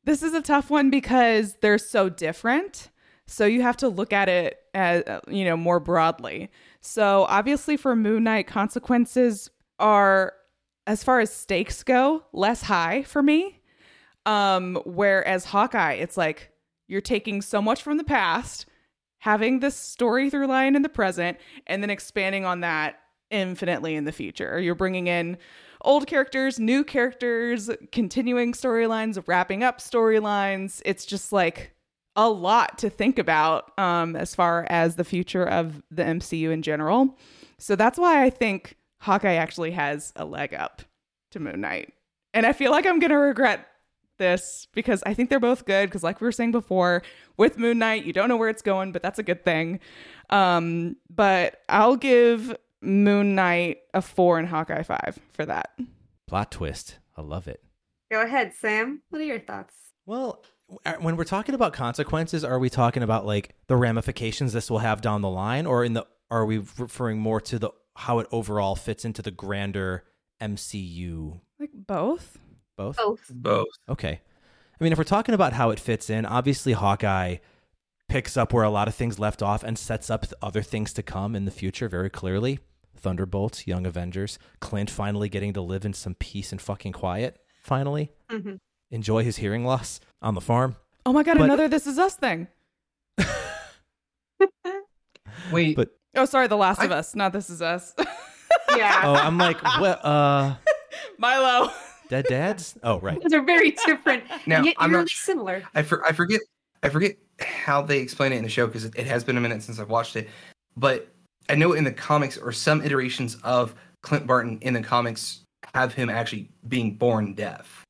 This is a tough one because they're so different. So you have to look at it as uh, you know more broadly. So obviously for Moon Knight consequences are as far as stakes go, less high for me. Um whereas Hawkeye it's like you're taking so much from the past, having this story through line in the present and then expanding on that infinitely in the future. You're bringing in old characters, new characters, continuing storylines, wrapping up storylines. It's just like a lot to think about um, as far as the future of the MCU in general. So that's why I think Hawkeye actually has a leg up to Moon Knight. And I feel like I'm going to regret this because I think they're both good. Because, like we were saying before, with Moon Knight, you don't know where it's going, but that's a good thing. Um, but I'll give Moon Knight a four and Hawkeye five for that. Plot twist. I love it. Go ahead, Sam. What are your thoughts? Well, when we're talking about consequences, are we talking about like the ramifications this will have down the line, or in the are we referring more to the how it overall fits into the grander MCU? Like both. Both. Both. Both. Okay. I mean, if we're talking about how it fits in, obviously Hawkeye picks up where a lot of things left off and sets up other things to come in the future very clearly. Thunderbolts, Young Avengers, Clint finally getting to live in some peace and fucking quiet. Finally, Mhm. enjoy his hearing loss on the farm. Oh my god, But- another This Is Us thing. Wait, But Oh, sorry, The Last of Us, not This Is Us. Yeah. oh, I'm like, what? uh, Milo. Dead dads. Oh, right. Those are very different. Now, and yet I'm not similar. I, for, I forget I forget how they explain it in the show because it, it has been a minute since I've watched it. But I know in the comics or some iterations of Clint Barton in the comics have him actually being born deaf.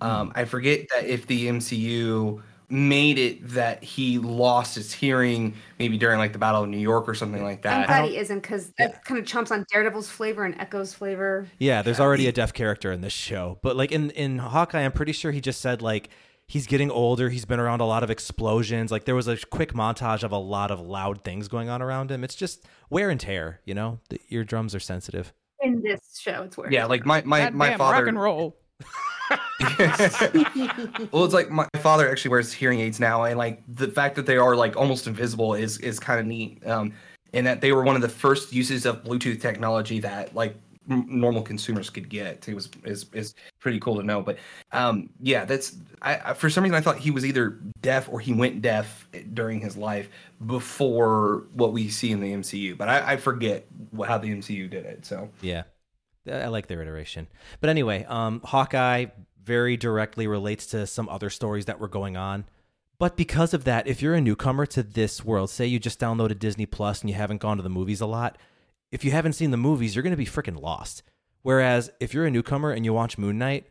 Um, I forget that if the MCU made it that he lost his hearing maybe during like the Battle of New York or something like that. I'm that. glad he isn't because that kind of chomps on Daredevil's flavor and Echo's flavor. Yeah, there's already a deaf character in this show. But like in in Hawkeye, I'm pretty sure he just said like he's getting older, he's been around a lot of explosions. Like there was a quick montage of a lot of loud things going on around him. It's just wear and tear, you know? The eardrums are sensitive. In this show, it's weird. yeah, like my my, my Goddamn, father rock and roll. well, it's like my father actually wears hearing aids now, and like the fact that they are like almost invisible is is kind of neat. Um, and that they were one of the first uses of Bluetooth technology that like m- normal consumers could get. It was is is pretty cool to know. But um, yeah, that's I, I for some reason I thought he was either deaf or he went deaf during his life before what we see in the MCU. But I, I forget how the MCU did it. So Yeah. I like their iteration. But anyway, um, Hawkeye very directly relates to some other stories that were going on. But because of that, if you're a newcomer to this world, say you just downloaded Disney Plus and you haven't gone to the movies a lot, if you haven't seen the movies, you're going to be freaking lost. Whereas if you're a newcomer and you watch Moon Knight,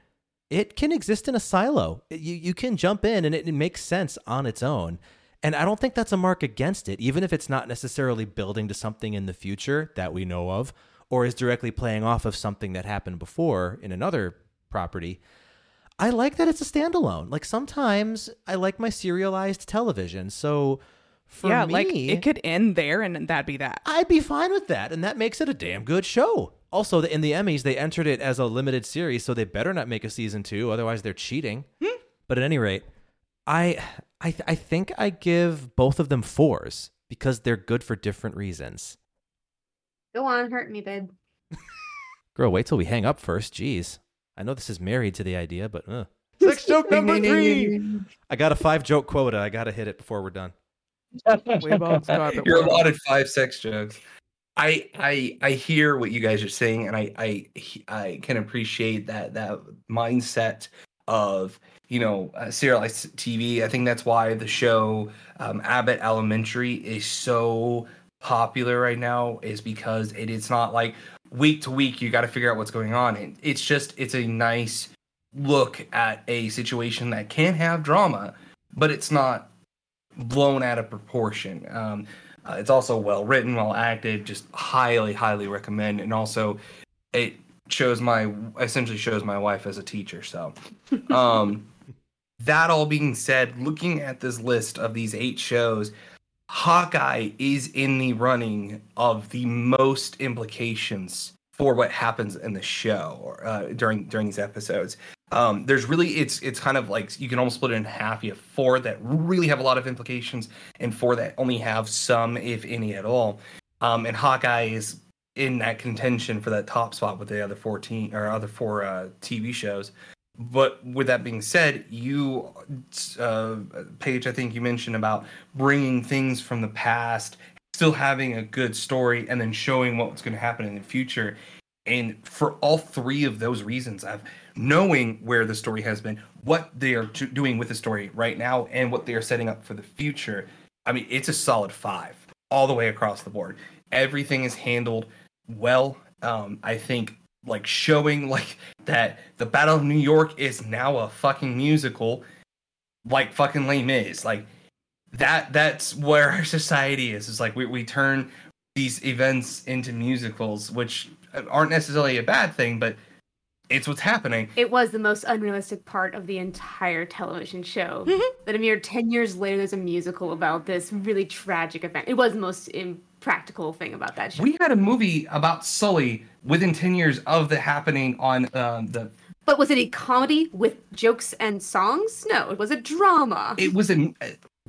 it can exist in a silo. You, you can jump in and it, it makes sense on its own. And I don't think that's a mark against it, even if it's not necessarily building to something in the future that we know of or is directly playing off of something that happened before in another property. I like that it's a standalone. Like sometimes I like my serialized television. So for yeah, me, like it could end there and that'd be that. I'd be fine with that, and that makes it a damn good show. Also, in the Emmys, they entered it as a limited series, so they better not make a season two, otherwise they're cheating. Hmm. But at any rate, I, I, I think I give both of them fours because they're good for different reasons. Go on, hurt me, babe. Girl, wait till we hang up first. Jeez, I know this is married to the idea, but uh. sex joke number three. I got a five joke quota. I gotta hit it before we're done. We've all got it. You're allotted five sex jokes. I I I hear what you guys are saying, and I I I can appreciate that that mindset of you know uh, serialized TV. I think that's why the show um, Abbott Elementary is so popular right now. Is because it is not like week to week you got to figure out what's going on. It, it's just it's a nice look at a situation that can have drama, but it's not blown out of proportion. Um, uh, it's also well written, well acted. Just highly, highly recommend. And also, it shows my essentially shows my wife as a teacher. So, um, that all being said, looking at this list of these eight shows, Hawkeye is in the running of the most implications for what happens in the show or uh, during during these episodes. Um, there's really it's it's kind of like you can almost split it in half. You have four that really have a lot of implications, and four that only have some, if any, at all. Um, and Hawkeye is in that contention for that top spot with the other 14 or other four uh, TV shows. But with that being said, you, uh, Paige, I think you mentioned about bringing things from the past, still having a good story, and then showing what's going to happen in the future. And for all three of those reasons, I've knowing where the story has been, what they are t- doing with the story right now, and what they are setting up for the future. I mean, it's a solid five all the way across the board. Everything is handled well. Um, I think like showing like that the Battle of New York is now a fucking musical, like fucking Les Mis. Like that that's where our society is. It's like we, we turn these events into musicals, which aren't necessarily a bad thing, but it's what's happening. It was the most unrealistic part of the entire television show. Mm-hmm. That a mere 10 years later, there's a musical about this really tragic event. It was the most impractical thing about that show. We had a movie about Sully within 10 years of the happening on um, the but was it a comedy with jokes and songs? No, it was a drama. it was a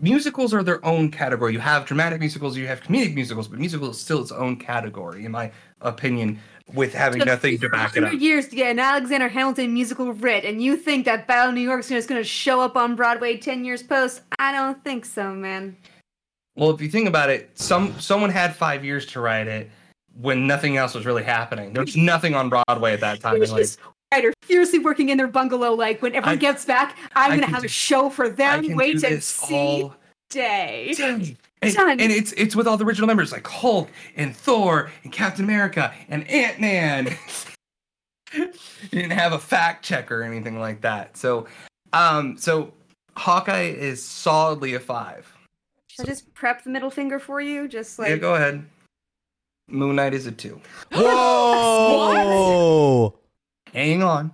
musicals are their own category. You have dramatic musicals, you have comedic musicals, but musical is still its own category, in my opinion, with having nothing to back it up. years to get an Alexander Hamilton musical writ, and you think that Battle of New York is going to show up on Broadway 10 years post? I don't think so, man. Well, if you think about it, some someone had five years to write it when nothing else was really happening. There was nothing on Broadway at that time. Like, just writer fiercely working in their bungalow, like when everyone I- gets back, I'm I going to have do- a show for them. Wait and see day. day. And, Done. and it's it's with all the original members like Hulk and Thor and Captain America and Ant Man. you didn't have a fact checker or anything like that. So, um, so Hawkeye is solidly a five. Should I just prep the middle finger for you? Just like yeah, go ahead. Moon Knight is a two. Whoa! Hang on.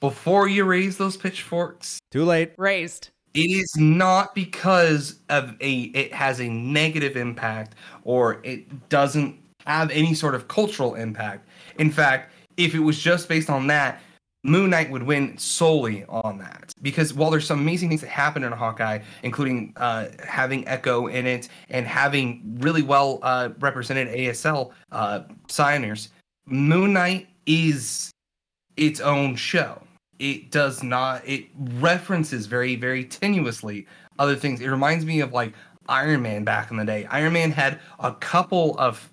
Before you raise those pitchforks, Too late. Raised. it is not because of a it has a negative impact or it doesn't have any sort of cultural impact. In fact, if it was just based on that, Moon Knight would win solely on that. Because while there's some amazing things that happen in Hawkeye, including uh, having Echo in it and having really well uh, represented ASL uh, signers, Moon Knight is its own show. It does not. It references very, very tenuously other things. It reminds me of like Iron Man back in the day. Iron Man had a couple of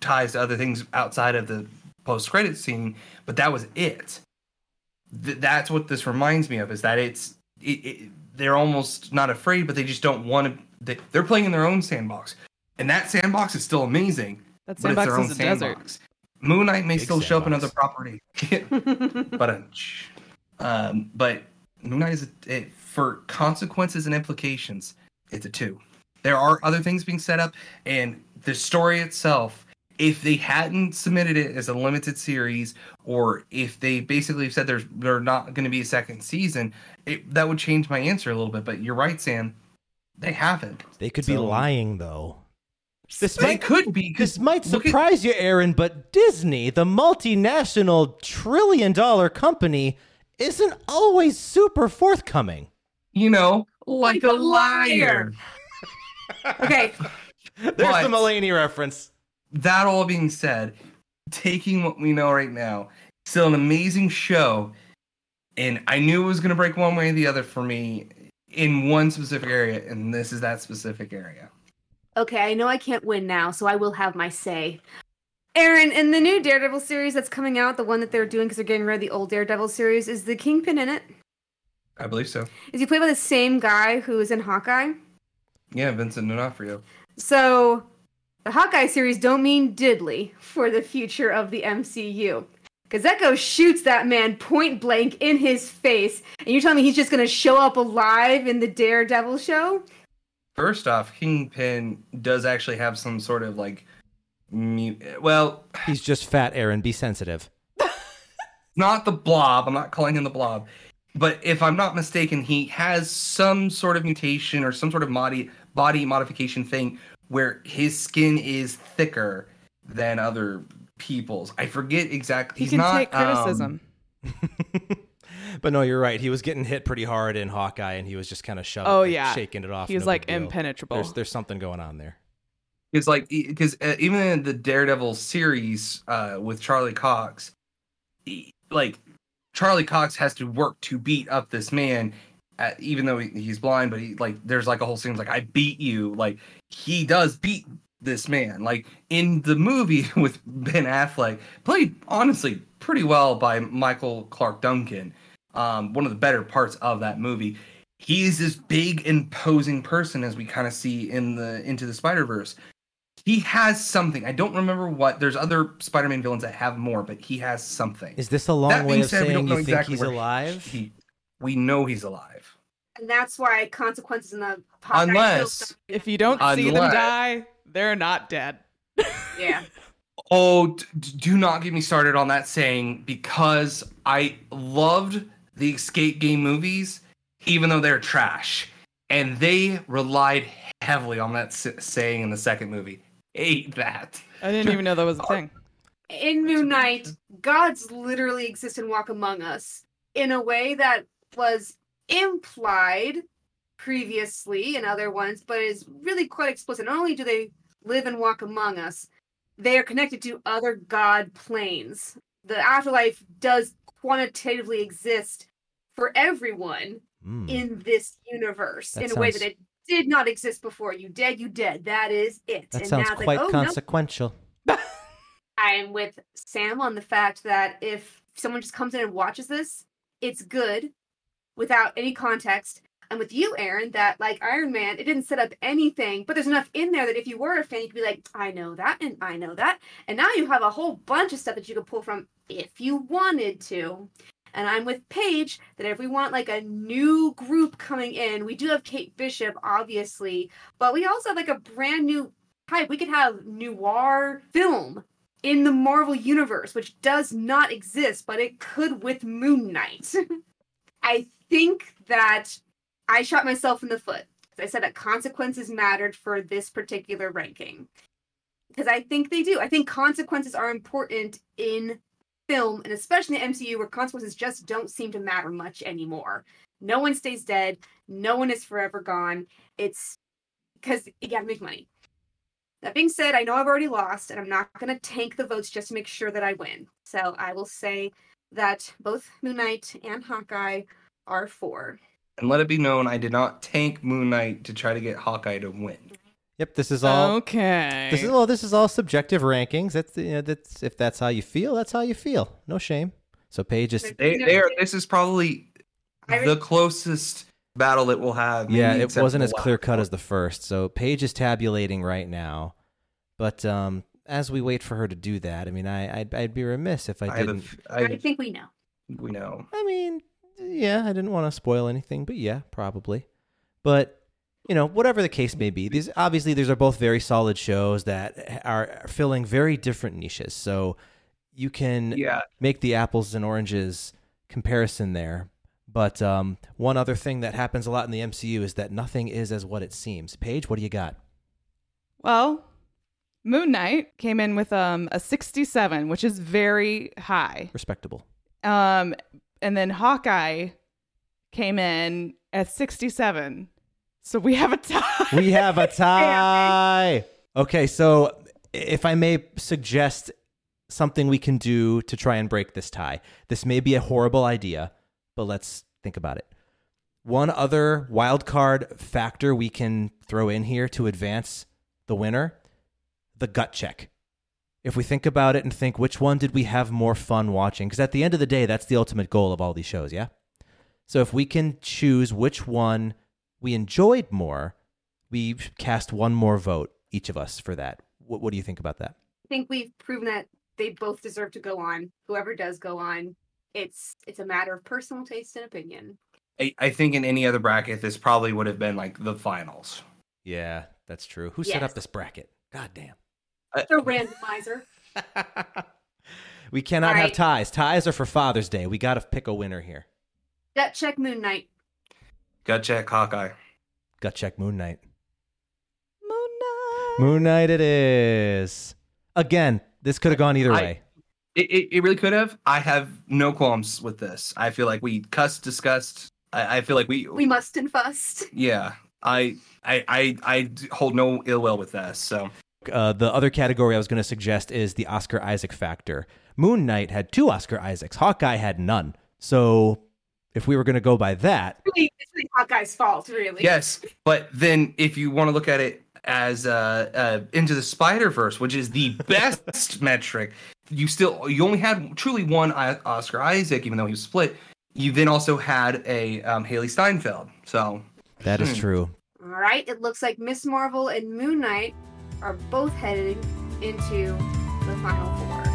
ties to other things outside of the post-credit scene, but that was it. Th- that's what this reminds me of. Is that it's it, it, they're almost not afraid, but they just don't want to. They, they're playing in their own sandbox, and that sandbox is still amazing. That but it's sandbox their own is a desert. sandbox. Moon Knight may Big still show up in other property, but uh, um, but Moon Knight is a, it, for consequences and implications. It's a two. There are other things being set up, and the story itself. If they hadn't submitted it as a limited series, or if they basically said there's they're not going to be a second season, it, that would change my answer a little bit. But you're right, Sam. They haven't. They could be lying though. This They might could be. 'cause this might look at- surprise you, Aaron, but Disney, the multinational trillion dollar company, isn't always super forthcoming. you know, like, Like a a liar. liar. okay, There's But- the Mulaney reference. That all being said, taking what we know right now, still an amazing show. And I knew it was going to break one way or the other for me in one specific area, and this is that specific area. okay, I know I can't win now, so I will have my say. Aaron, in the new Daredevil series that's coming out, the one that they're doing because they're getting rid of the old Daredevil series, is the Kingpin in it? I believe so. Is he played by the same guy who is in Hawkeye? Yeah, Vincent D'Onofrio. So the Hawkeye series don't mean diddly for the future of the MCU. Because Echo shoots that man point blank in his face, and you're telling me he's just gonna show up alive in the Daredevil show? First off, Kingpin does actually have some sort of like, mu- well, He's just fat, Aaron. Be sensitive. not the blob. I'm not calling him the blob. But if I'm not mistaken, he has some sort of mutation or some sort of body body modification thing where his skin is thicker than other people's. I forget exactly. He He's can not, take um, criticism. but no, you're right. He was getting hit pretty hard in Hawkeye, and he was just kind of shoving, Oh, like, yeah. shaking it off. He was no like impenetrable. There's there's something going on there. It's like because uh, even in the Daredevil series uh, with Charlie Cox, he- like Charlie Cox has to work to beat up this man, uh, even though he, he's blind. But he like there's like a whole scene like I beat you. Like he does beat this man. Like in the movie with Ben Affleck, played honestly pretty well by Michael Clarke Duncan. Um, one of the better parts of that movie. He's this big, imposing person, as we kind of see in the Into the Spider Verse he has something. I don't remember what. There's other Spider-Man villains that have more, but he has something. Is this a long That way of said, we saying don't you think exactly he's alive? He, we know he's alive. And that's why consequences in the Hawkeye show Unless, if you don't see them die, they're not dead. yeah. oh, d- d- do not get me started on that saying because I loved the escape game movies, even though they're trash, and they relied heavily on that s- saying in the second movie. Hate that. I didn't even know that was a thing. In Moon Knight, gods literally exist and walk among us in a way that was implied previously in other ones, but is really quite explicit. Not only do they live and walk among us, they are connected to other god planes. The afterlife does quantitatively exist for everyone Hmm. in this universe That in a way that it did not exist before. You dead, you dead. That is it. That And sounds now quite like, oh, no, consequential. I'm with Sam on the fact that if someone just comes in and watches this, it's good without any context. And with you, Aaron, that like Iron Man, it didn't set up anything, but there's enough in there that if you were a fan, you could be like, I know that and I know that. And now you have a whole bunch of stuff that you could pull from if you wanted to. And I'm with Paige that if we want like a new group coming in, we do have Kate Bishop, obviously, but we also have like a brand new type. We could have noir film in the Marvel universe, which does not exist, but it could with Moon Knight. I think that I shot myself in the foot. I said that consequences mattered for this particular ranking. Because I think they do. I think consequences are important in film, and especially in the MCU, where consequences just don't seem to matter much anymore. No one stays dead. No one is forever gone. It's because you got to make money. That being said, I know I've already lost, and I'm not going to tank the votes just to make sure that I win. So I will say that both Moon Knight and Hawkeye are four. And let it be known, I did not tank Moon Knight to try to get Hawkeye to win. Yep, this is all. okay. This is well. This is all subjective rankings. That's you know, that's if that's how you feel, that's how you feel. No shame. So Paige is They, they are. This is probably the closest battle that we'll have. yeah. It wasn't as clear cut as the first. So Paige is tabulating right now, but um, as we wait for her to do that, I mean, I I'd, I'd be remiss if I, I have a didn't. f- I, I, think we know. we know. I mean, yeah, I didn't want to spoil anything, but yeah, probably. But you know, whatever the case may be, these obviously these are both very solid shows that are filling very different niches. So you can Yeah, make the apples and oranges comparison there. But um, one other thing that happens a lot in the MCU is that nothing is as what it seems. Paige, what do you got? Well, Moon Knight came in with um a 67, which is very high. Respectable. Um, and then Hawkeye came in at 67. So we have a tie. We have a tie. Okay, so if I may suggest something we can do to try and break this tie, this may be a horrible idea, but let's think about it. One other wild card factor we can throw in here to advance the winner the gut check. If we think about it and think which one did we have more fun watching, because at the end of the day, that's the ultimate goal of all these shows, yeah? So if we can choose which one we enjoyed more, we cast one more vote, each of us, for that. What, what do you think about that? I think we've proven that they both deserve to go on. Whoever does go on, it's it's a matter of personal taste and opinion. I, I think in any other bracket, this probably would have been like the finals. Yeah, that's true. Who set up this bracket? God damn. Uh, the randomizer. we cannot have ties. Ties are for Father's Day. We got to pick a winner here. Gut check Moon Knight. Gut check Hawkeye. Gut check Moon Knight. Moon Knight. Moon Knight it is. Again, this could have gone either I- way. It, it, it really could have. I have no qualms with this. I feel like we cussed, discussed. I, I feel like we, We must and fussed. yeah. I I I hold no ill will with this. So Uh, the other category I was going to suggest is the Oscar Isaac factor. Moon Knight had two Oscar Isaacs. Hawkeye had none. So if we were going to go by that, Really, it's really Hawkeye's fault, really. yes, but then if you want to look at it as uh, uh, into the Spider Verse, which is the best metric, you still you only had truly one I- Oscar Isaac, even though he was split. You then also had a um, Hailee Steinfeld. So that is Hmm. true. All right. It looks like Miss Marvel and Moon Knight are both heading into the final four.